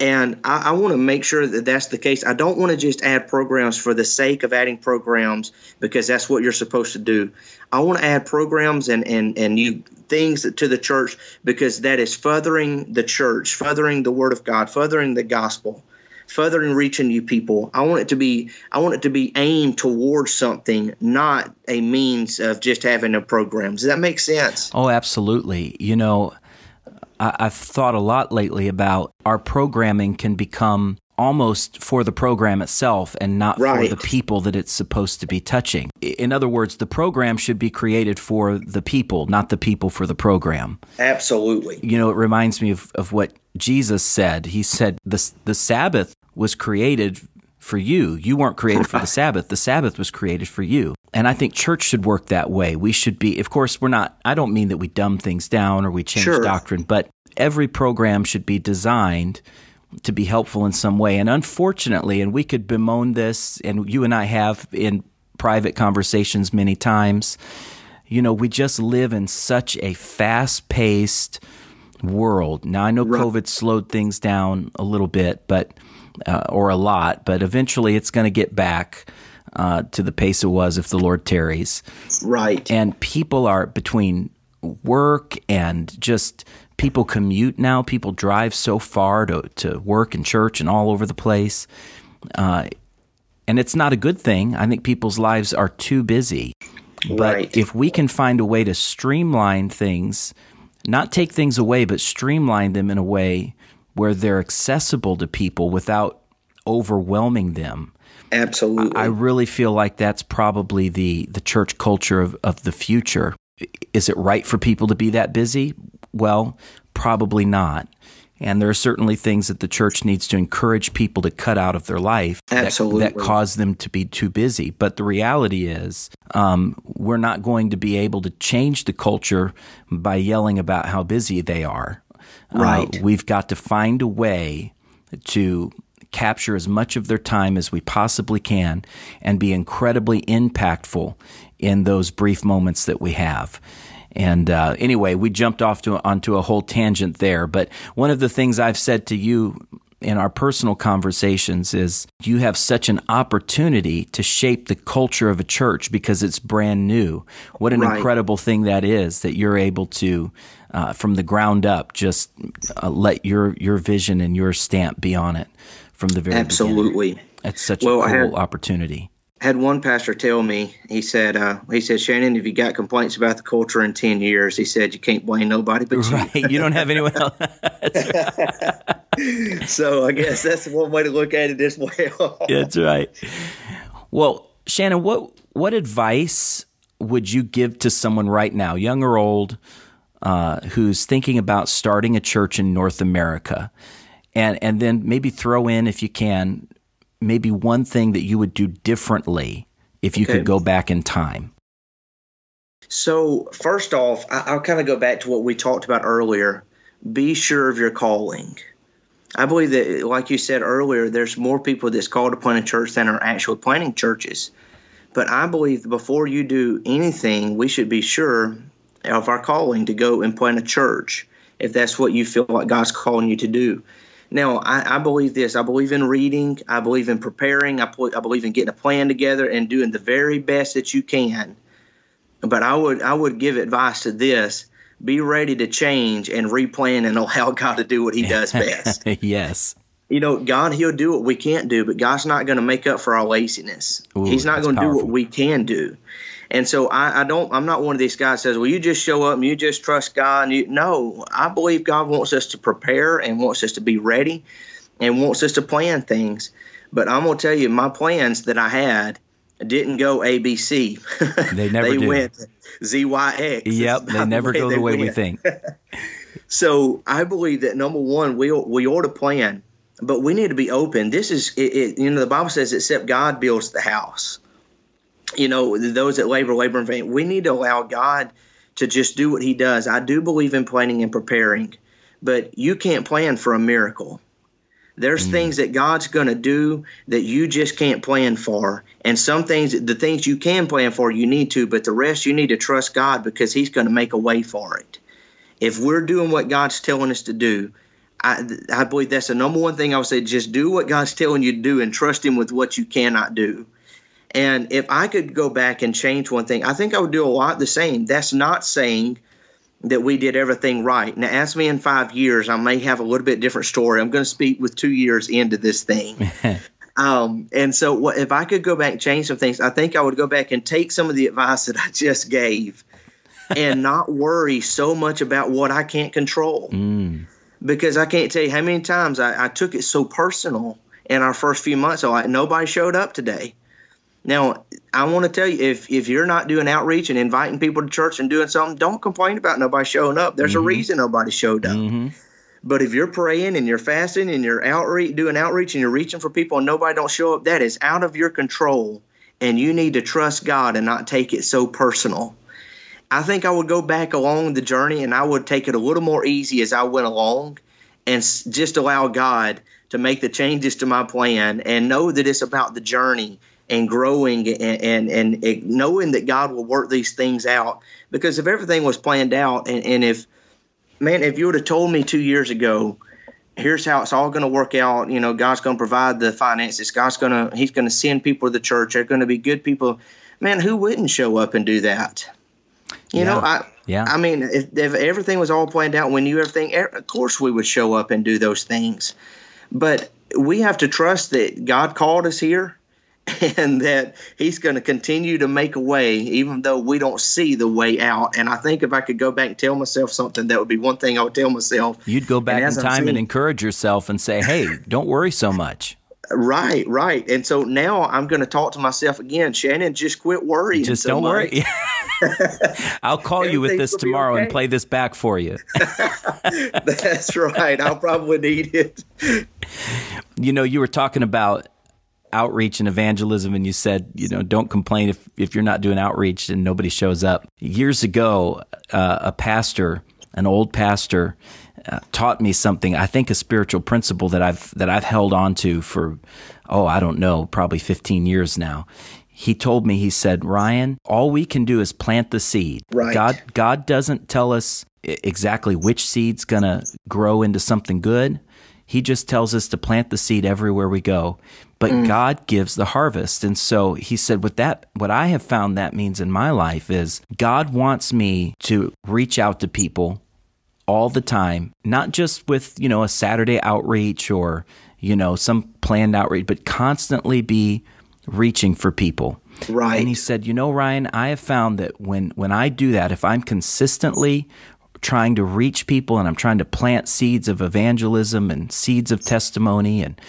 and I, I want to make sure that that's the case. I don't want to just add programs for the sake of adding programs because that's what you're supposed to do. I want to add programs and and and you things to the church because that is furthering the church, furthering the Word of God, furthering the gospel furthering reaching you people. I want it to be I want it to be aimed towards something, not a means of just having a program. Does that make sense? Oh, absolutely. You know, I, have thought a lot lately about our programming can become almost for the program itself and not right. for the people that it's supposed to be touching. In other words, the program should be created for the people, not the people for the program. Absolutely. You know, it reminds me of, of what Jesus said. He said the, the Sabbath was created for you. You weren't created for the Sabbath. The Sabbath was created for you. And I think church should work that way. We should be, of course, we're not, I don't mean that we dumb things down or we change sure. doctrine, but every program should be designed to be helpful in some way. And unfortunately, and we could bemoan this, and you and I have in private conversations many times, you know, we just live in such a fast paced world. Now, I know right. COVID slowed things down a little bit, but uh, or a lot, but eventually it's going to get back uh, to the pace it was if the Lord tarries. Right. And people are between work and just people commute now. People drive so far to, to work and church and all over the place. Uh, and it's not a good thing. I think people's lives are too busy. But right. if we can find a way to streamline things, not take things away, but streamline them in a way where they're accessible to people without overwhelming them. Absolutely. I really feel like that's probably the, the church culture of, of the future. Is it right for people to be that busy? Well, probably not. And there are certainly things that the church needs to encourage people to cut out of their life that, that cause them to be too busy. But the reality is, um, we're not going to be able to change the culture by yelling about how busy they are. Right. Uh, we've got to find a way to capture as much of their time as we possibly can and be incredibly impactful in those brief moments that we have. And uh, anyway, we jumped off to onto a whole tangent there. But one of the things I've said to you in our personal conversations is you have such an opportunity to shape the culture of a church because it's brand new. What an right. incredible thing that is that you're able to, uh, from the ground up, just uh, let your your vision and your stamp be on it from the very absolutely. Beginning. It's such well, a cool had, opportunity had one pastor tell me, he said, uh, he said, Shannon, if you got complaints about the culture in 10 years, he said, you can't blame nobody but you. Right. you don't have anyone else. so I guess that's one way to look at it as well. that's right. Well, Shannon, what, what advice would you give to someone right now, young or old, uh, who's thinking about starting a church in North America? And, and then maybe throw in, if you can, maybe one thing that you would do differently if you okay. could go back in time? So, first off, I, will kind of go back to what we talked about earlier. Be sure of your calling. I believe that, like you said earlier, there's more people that's called to plant a church than are actually planting churches. But I believe before you do anything, we should be sure of our calling to go and plant a church if that's what you feel like God's calling you to do. Now, I, I, believe this. I believe in reading. I believe in preparing. I, I believe in getting a plan together and doing the very best that you can. But I would I would give advice to this: be ready to change and replan and allow God to do what He does best. yes. You know, God, He'll do what we can't do, but God's not going to make up for our laziness. Ooh, He's not going to do what we can do. And so I, I, don't. I'm not one of these guys says, "Well, you just show up and you just trust God." And you, no, I believe God wants us to prepare and wants us to be ready, and wants us to plan things. But I'm gonna tell you, my plans that I had didn't go ABC. They never they do. went ZYX. Yep, they never go the way went. we think. so I believe that number one, we we ought to plan, but we need to be open. This is it, it, you know the Bible says, "Except God builds the house." You know, those that labor, labor in vain. We need to allow God to just do what He does. I do believe in planning and preparing, but you can't plan for a miracle. There's mm. things that God's going to do that you just can't plan for. And some things, the things you can plan for, you need to, but the rest you need to trust God because He's going to make a way for it. If we're doing what God's telling us to do, I, I believe that's the number one thing I would say. Just do what God's telling you to do and trust Him with what you cannot do. And if I could go back and change one thing, I think I would do a lot the same. That's not saying that we did everything right. Now, ask me in five years, I may have a little bit different story. I'm going to speak with two years into this thing. um, and so, what, if I could go back and change some things, I think I would go back and take some of the advice that I just gave and not worry so much about what I can't control. Mm. Because I can't tell you how many times I, I took it so personal in our first few months. So, like, nobody showed up today. Now, I want to tell you if if you're not doing outreach and inviting people to church and doing something, don't complain about nobody showing up. There's mm-hmm. a reason nobody showed up. Mm-hmm. But if you're praying and you're fasting and you're outreach doing outreach and you're reaching for people and nobody don't show up, that is out of your control and you need to trust God and not take it so personal. I think I would go back along the journey and I would take it a little more easy as I went along and just allow God to make the changes to my plan and know that it's about the journey and growing and, and, and knowing that God will work these things out. Because if everything was planned out, and, and if, man, if you would have told me two years ago, here's how it's all going to work out, you know, God's going to provide the finances, God's going to, He's going to send people to the church, they're going to be good people. Man, who wouldn't show up and do that? You yeah. know, I, yeah. I mean, if, if everything was all planned out, when you everything, er, of course we would show up and do those things. But we have to trust that God called us here and that he's going to continue to make a way even though we don't see the way out and i think if i could go back and tell myself something that would be one thing i would tell myself you'd go back in time and encourage yourself and say hey don't worry so much right right and so now i'm going to talk to myself again shannon just quit worrying just so don't much. worry I'll call you with this tomorrow okay. and play this back for you. That's right. I'll probably need it. You know, you were talking about outreach and evangelism and you said, you know, don't complain if, if you're not doing outreach and nobody shows up. Years ago, uh, a pastor, an old pastor, uh, taught me something. I think a spiritual principle that I've that I've held on to for oh I don't know probably 15 years now. He told me he said Ryan, all we can do is plant the seed. Right. God God doesn't tell us exactly which seed's gonna grow into something good He just tells us to plant the seed everywhere we go. But mm. God gives the harvest. And so he said, with that, what I have found that means in my life is God wants me to reach out to people all the time, not just with, you know, a Saturday outreach or, you know, some planned outreach, but constantly be reaching for people. Right. And he said, "You know, Ryan, I have found that when when I do that, if I'm consistently trying to reach people and I'm trying to plant seeds of evangelism and seeds of testimony and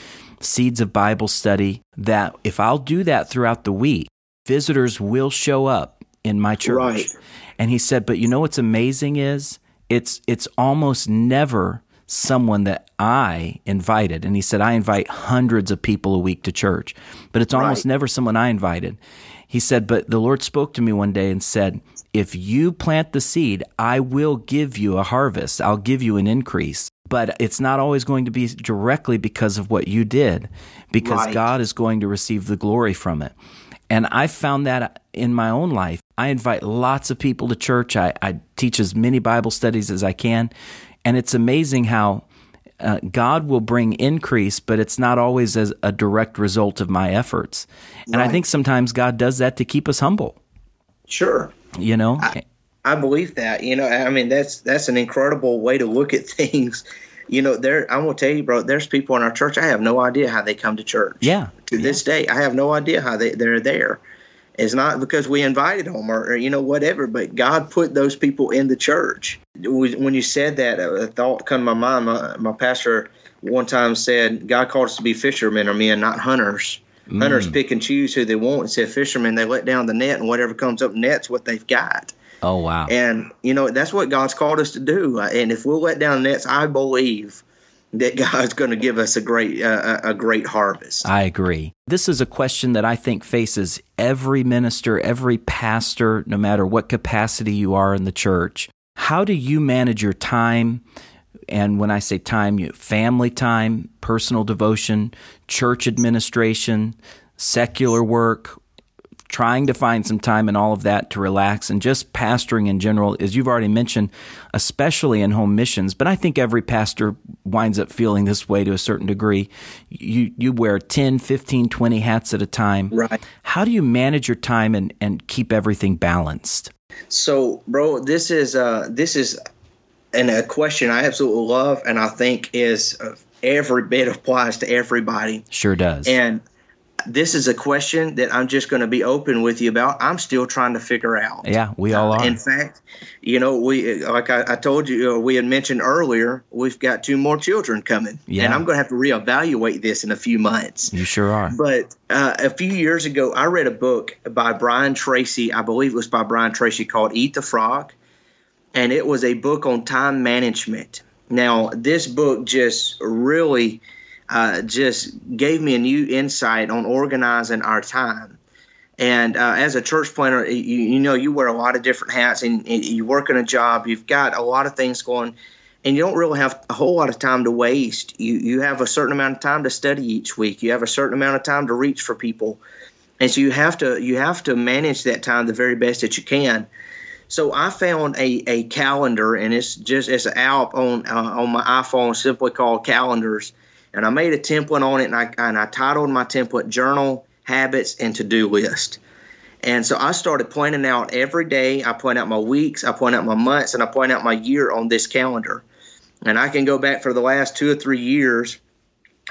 seeds of Bible study, that if I'll do that throughout the week, visitors will show up in my church." Right. And he said, "But you know what's amazing is it's it's almost never someone that I invited. And he said, I invite hundreds of people a week to church, but it's almost right. never someone I invited. He said, but the Lord spoke to me one day and said, if you plant the seed, I will give you a harvest. I'll give you an increase. But it's not always going to be directly because of what you did, because right. God is going to receive the glory from it. And I found that in my own life. I invite lots of people to church. I, I teach as many Bible studies as I can. And it's amazing how uh, God will bring increase, but it's not always as a direct result of my efforts. And right. I think sometimes God does that to keep us humble. Sure. You know? I, I believe that. You know, I mean, that's that's an incredible way to look at things. You know, there. I'm gonna tell you, bro. There's people in our church. I have no idea how they come to church. Yeah. To yeah. this day, I have no idea how they they're there. It's not because we invited them or, or, you know whatever, but God put those people in the church. When you said that, a thought come to my mind. My, my pastor one time said, "God called us to be fishermen or men, not hunters." Mm. Hunters pick and choose who they want. And said fishermen, they let down the net, and whatever comes up net's what they've got. Oh wow! And you know that's what God's called us to do. And if we'll let down nets, I believe that God's going to give us a great uh, a great harvest. I agree. This is a question that I think faces every minister, every pastor, no matter what capacity you are in the church. How do you manage your time? And when I say time, you family time, personal devotion, church administration, secular work, trying to find some time in all of that to relax and just pastoring in general, as you've already mentioned, especially in home missions. But I think every pastor winds up feeling this way to a certain degree. You, you wear 10, 15, 20 hats at a time. Right. How do you manage your time and, and keep everything balanced? So, bro, this is, uh, this is and a question I absolutely love, and I think is uh, every bit applies to everybody. Sure does. And this is a question that I'm just going to be open with you about. I'm still trying to figure out. Yeah, we all are. In fact, you know, we like I, I told you, uh, we had mentioned earlier, we've got two more children coming, yeah. and I'm going to have to reevaluate this in a few months. You sure are. But uh, a few years ago, I read a book by Brian Tracy. I believe it was by Brian Tracy called "Eat the Frog," and it was a book on time management. Now, this book just really uh, just gave me a new insight on organizing our time. And uh, as a church planter, you, you, know, you wear a lot of different hats and, and you work in a job. You've got a lot of things going, and you don't really have a whole lot of time to waste. You you have a certain amount of time to study each week. You have a certain amount of time to reach for people, and so you have to you have to manage that time the very best that you can. So I found a, a calendar, and it's just it's an app on uh, on my iPhone, simply called Calendars and I made a template on it, and I and I titled my template "Journal Habits and To Do List." And so I started planning out every day. I plan out my weeks, I plan out my months, and I plan out my year on this calendar. And I can go back for the last two or three years,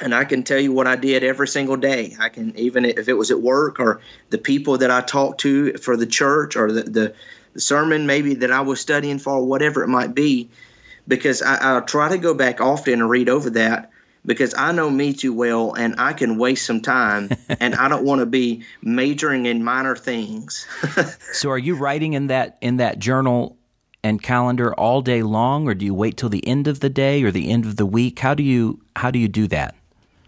and I can tell you what I did every single day. I can even if it was at work or the people that I talked to for the church or the the, the sermon maybe that I was studying for, whatever it might be, because I, I try to go back often and read over that because I know me too well and I can waste some time and I don't want to be majoring in minor things. so are you writing in that in that journal and calendar all day long or do you wait till the end of the day or the end of the week? How do you how do you do that?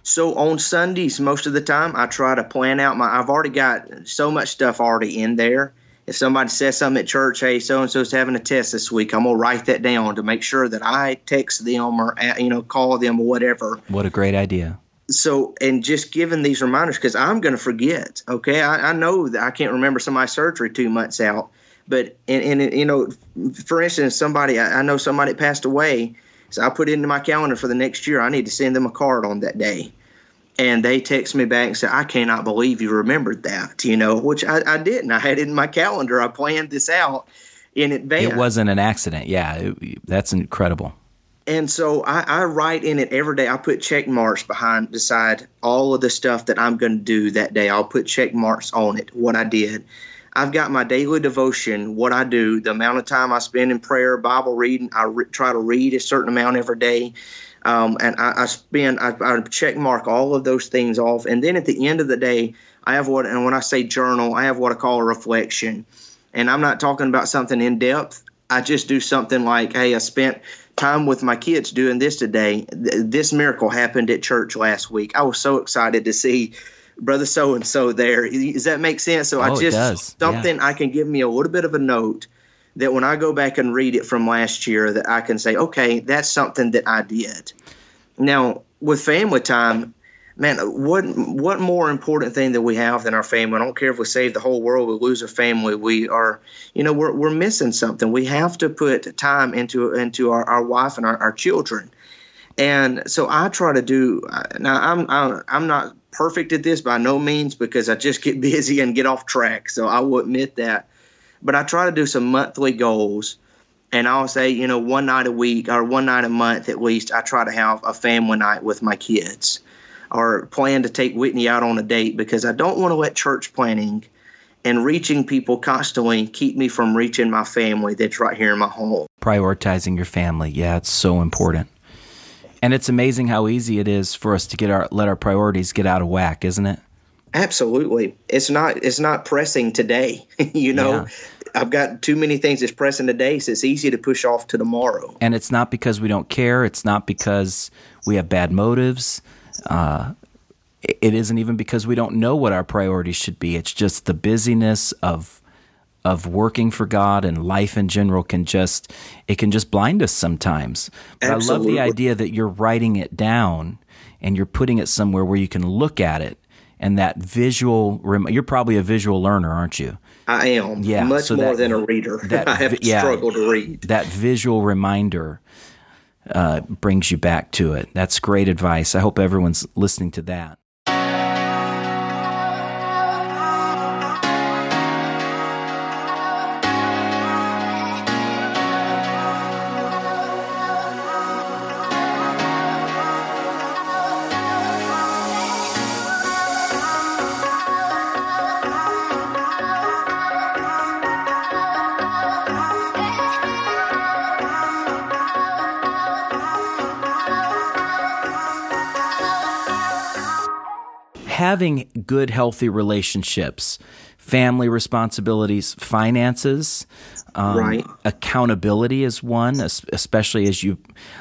So on Sundays most of the time I try to plan out my I've already got so much stuff already in there if somebody says something at church, hey, so and so's having a test this week, I'm gonna write that down to make sure that I text them or uh, you know call them or whatever. What a great idea! So and just giving these reminders because I'm gonna forget. Okay, I, I, know that I can't remember somebody's surgery two months out, but and, and you know, for instance, somebody I, I know somebody passed away. So I put it into my calendar for the next year. I need to send them a card on that day. And they text me back and say, I cannot believe you remembered that, you know, which I, I didn't. I had it in my calendar. I planned this out in advance. It wasn't an accident. Yeah, it, that's incredible. And so I, I, write in it every day. I put check marks behind beside all of the stuff that I'm going to do that day. I'll put check marks on it, what I did. I've got my daily devotion, what I do, the amount of time I spend in prayer, Bible reading. I re- try to read a certain amount every day. Um, and I, I spend, I, I, check mark all of those things off. And then at the end of the day, I have what, and when I say journal, I have what I call a reflection. And I'm not talking about something in depth. I just do something like, hey, I spent time with my kids doing this today. This miracle happened at church last week. I was so excited to see brother so and so there. Does that make sense? So oh, I just something yeah. I can give me a little bit of a note that when I go back and read it from last year that I can say, okay, that's something that I did. Now with family time, man, what what more important thing that we have than our family? I don't care if we save the whole world, we lose a family. We are, you know, we're we're missing something. We have to put time into into our, our wife and our, our children. And so I try to do. Now I'm I'm not perfect at this by no means because I just get busy and get off track. So I will admit that. But I try to do some monthly goals. And I'll say, you know, one night a week or one night a month at least, I try to have a family night with my kids or plan to take Whitney out on a date because I don't want to let church planting and reaching people constantly keep me from reaching my family that's right here in my home. Prioritizing your family. Yeah, it's so important. And it's amazing how easy it is for us to get our let our priorities get out of whack, isn't it? Absolutely. It's not it's not pressing today. you know, yeah. I've got too many things that's pressing today, so it's easy to push off to tomorrow. And it's not because we don't care. It's not because we have bad motives. Uh, it isn't even because we don't know what our priorities should be. It's just the busyness of of working for God and life in general can just it can just blind us sometimes. But Absolutely. I love the idea that you're writing it down and you're putting it somewhere where you can look at it and that visual you're probably a visual learner, aren't you? I am. Yeah, much so more that, than a reader. That, I have yeah, struggled to read. That visual reminder uh, brings you back to it. That's great advice. I hope everyone's listening to that. Having good, healthy relationships, family responsibilities, finances, um, right. accountability is one, especially as you,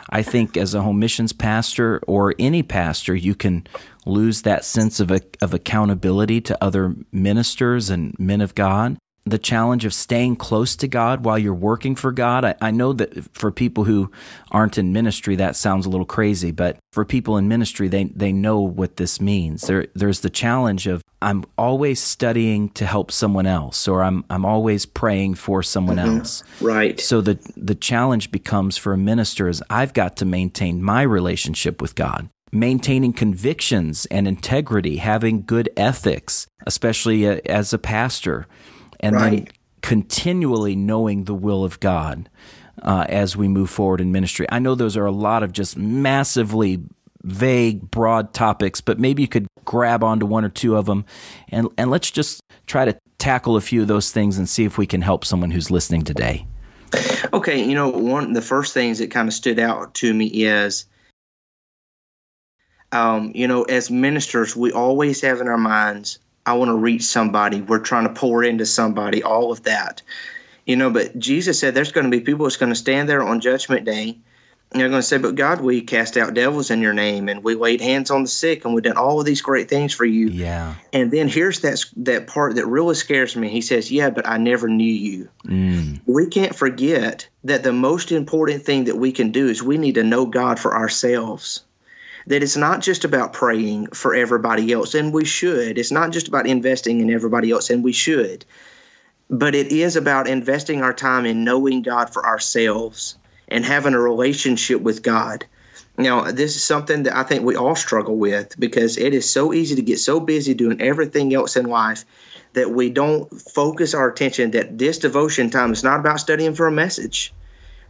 I think, as a home missions pastor or any pastor, you can lose that sense of, of accountability to other ministers and men of God the challenge of staying close to God while you're working for God. I, I, know that for people who aren't in ministry, that sounds a little crazy, but for people in ministry, they, they know what this means. There, there's the challenge of I'm always studying to help someone else, or I'm, I'm always praying for someone mm-hmm. else. Right. So the, the challenge becomes for a minister is I've got to maintain my relationship with God maintaining convictions and integrity, having good ethics, especially uh, as a pastor and right. then continually knowing the will of God uh, as we move forward in ministry. I know those are a lot of just massively vague, broad topics, but maybe you could grab onto one or two of them, and and let's just try to tackle a few of those things and see if we can help someone who's listening today. Okay, you know, one of the first things that kind of stood out to me is. Um, you know, as ministers, we always have in our minds I want to reach somebody. We're trying to pour into somebody, all of that. You know, but Jesus said there's going to be people that's going to stand there on Judgment Day. And they're going to say, But God, we cast out devils in your name and we laid hands on the sick and we did all of these great things for you. Yeah. And then here's that, that part that really scares me. He says, Yeah, but I never knew you. Mm. We can't forget that the most important thing that we can do is we need to know God for ourselves that it's not just about praying for everybody else, and we should. It's not just about investing in everybody else, and we should. But it is about investing our time in knowing God for ourselves and having a relationship with God. Now, this is something that I think we all struggle with because it is so easy to get so busy doing everything else in life that we don't focus our attention that this devotion time is not about studying for a message.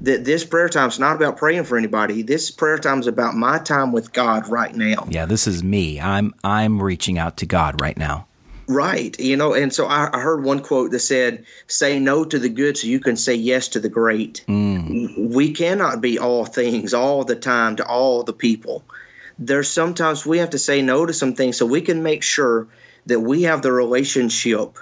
That this prayer time is not about praying for anybody. This prayer time is about my time with God right now. Yeah, this is me. I'm I'm reaching out to God right now. Right. You know, and so I, I, heard one quote that said, say no to the good so you can say yes to the great. Mm. We cannot be all things all the time to all the people. There's sometimes we have to say no to some things so we can make sure that we have the relationship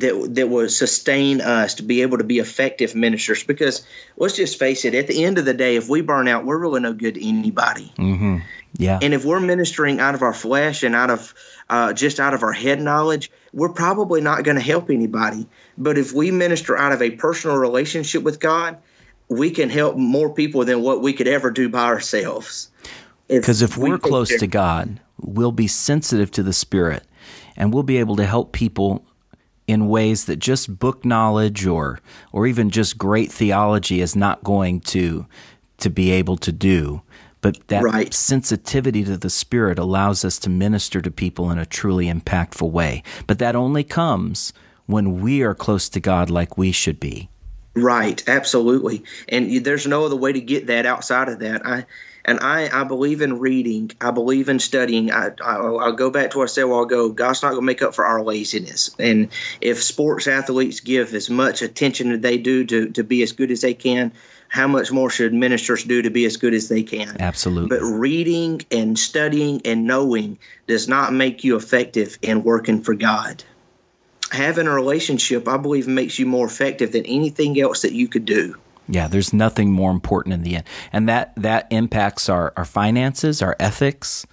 that that will sustain us to be able to be effective ministers. Because let's just face it, at the end of the day, if we burn out, we're really no good to anybody. Mm-hmm. Yeah. And if we're ministering out of our flesh and out of uh, just out of our head knowledge, we're probably not going to help anybody. But if we minister out of a personal relationship with God, we can help more people than what we could ever do by ourselves. Because if, if, we're we close to God, we'll be sensitive to the Spirit and we'll be able to help people in ways that just book knowledge or or even just great theology is not going to to be able to do. But that right. sensitivity to the spirit allows us to minister to people in a truly impactful way. But that only comes when we are close to God like we should be. Right. Absolutely. And there's no other way to get that outside of that. I and I, I believe in reading. I believe in studying. I, I, will go back to what I said a while ago. God's not going to make up for our laziness. And if sports athletes give as much attention as they do to, to be as good as they can, how much more should ministers do to be as good as they can? Absolutely. But reading and studying and knowing does not make you effective in working for God. Having a relationship, I believe, makes you more effective than anything else that you could do. Yeah, there's nothing more important in the end, and that that impacts our our finances, our ethics,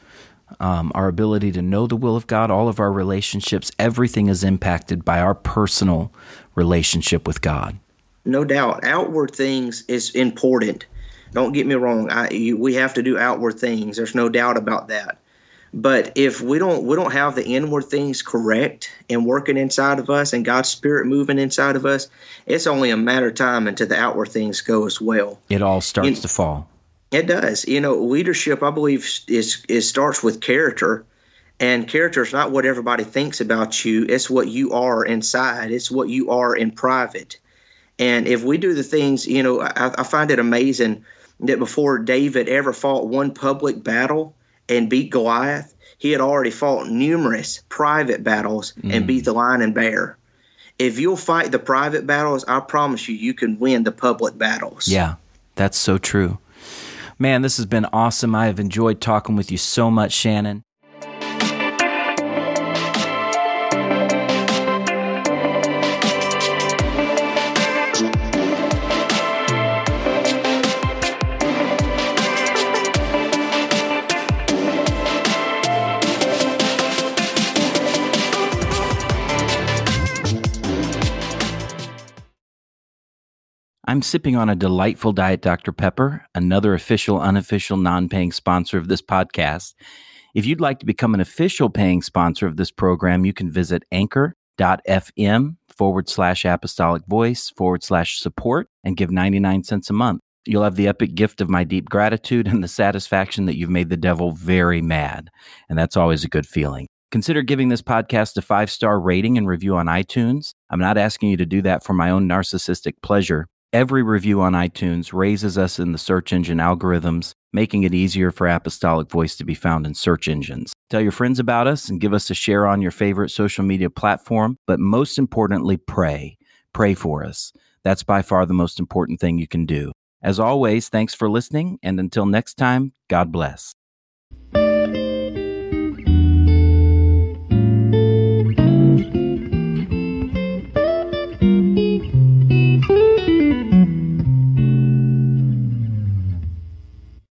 um, our ability to know the will of God, all of our relationships. Everything is impacted by our personal relationship with God. No doubt, outward things is important. Don't get me wrong. I, you, we have to do outward things. There's no doubt about that. But if we don't we don't have the inward things correct and working inside of us and God's spirit moving inside of us, it's only a matter of time until the outward things go as well. It all starts to fall. It does. You know, leadership I believe is is starts with character. And character is not what everybody thinks about you. It's what you are inside. It's what you are in private. And if we do the things, you know, I, I find it amazing that before David ever fought one public battle, and beat Goliath, he had already fought numerous private battles mm. and beat the lion and bear. If you'll fight the private battles, I promise you, you can win the public battles. Yeah, that's so true. Man, this has been awesome. I have enjoyed talking with you so much, Shannon. I'm sipping on a delightful Diet Dr. Pepper, another official, unofficial, non paying sponsor of this podcast. If you'd like to become an official paying sponsor of this program, you can visit anchor.fm forward slash apostolic voice forward slash support and give 99 cents a month. You'll have the epic gift of my deep gratitude and the satisfaction that you've made the devil very mad. And that's always a good feeling. Consider giving this podcast a five star rating and review on iTunes. I'm not asking you to do that for my own narcissistic pleasure. Every review on iTunes raises us in the search engine algorithms, making it easier for Apostolic Voice to be found in search engines. Tell your friends about us and give us a share on your favorite social media platform, but most importantly, pray. Pray for us. That's by far the most important thing you can do. As always, thanks for listening, and until next time, God bless.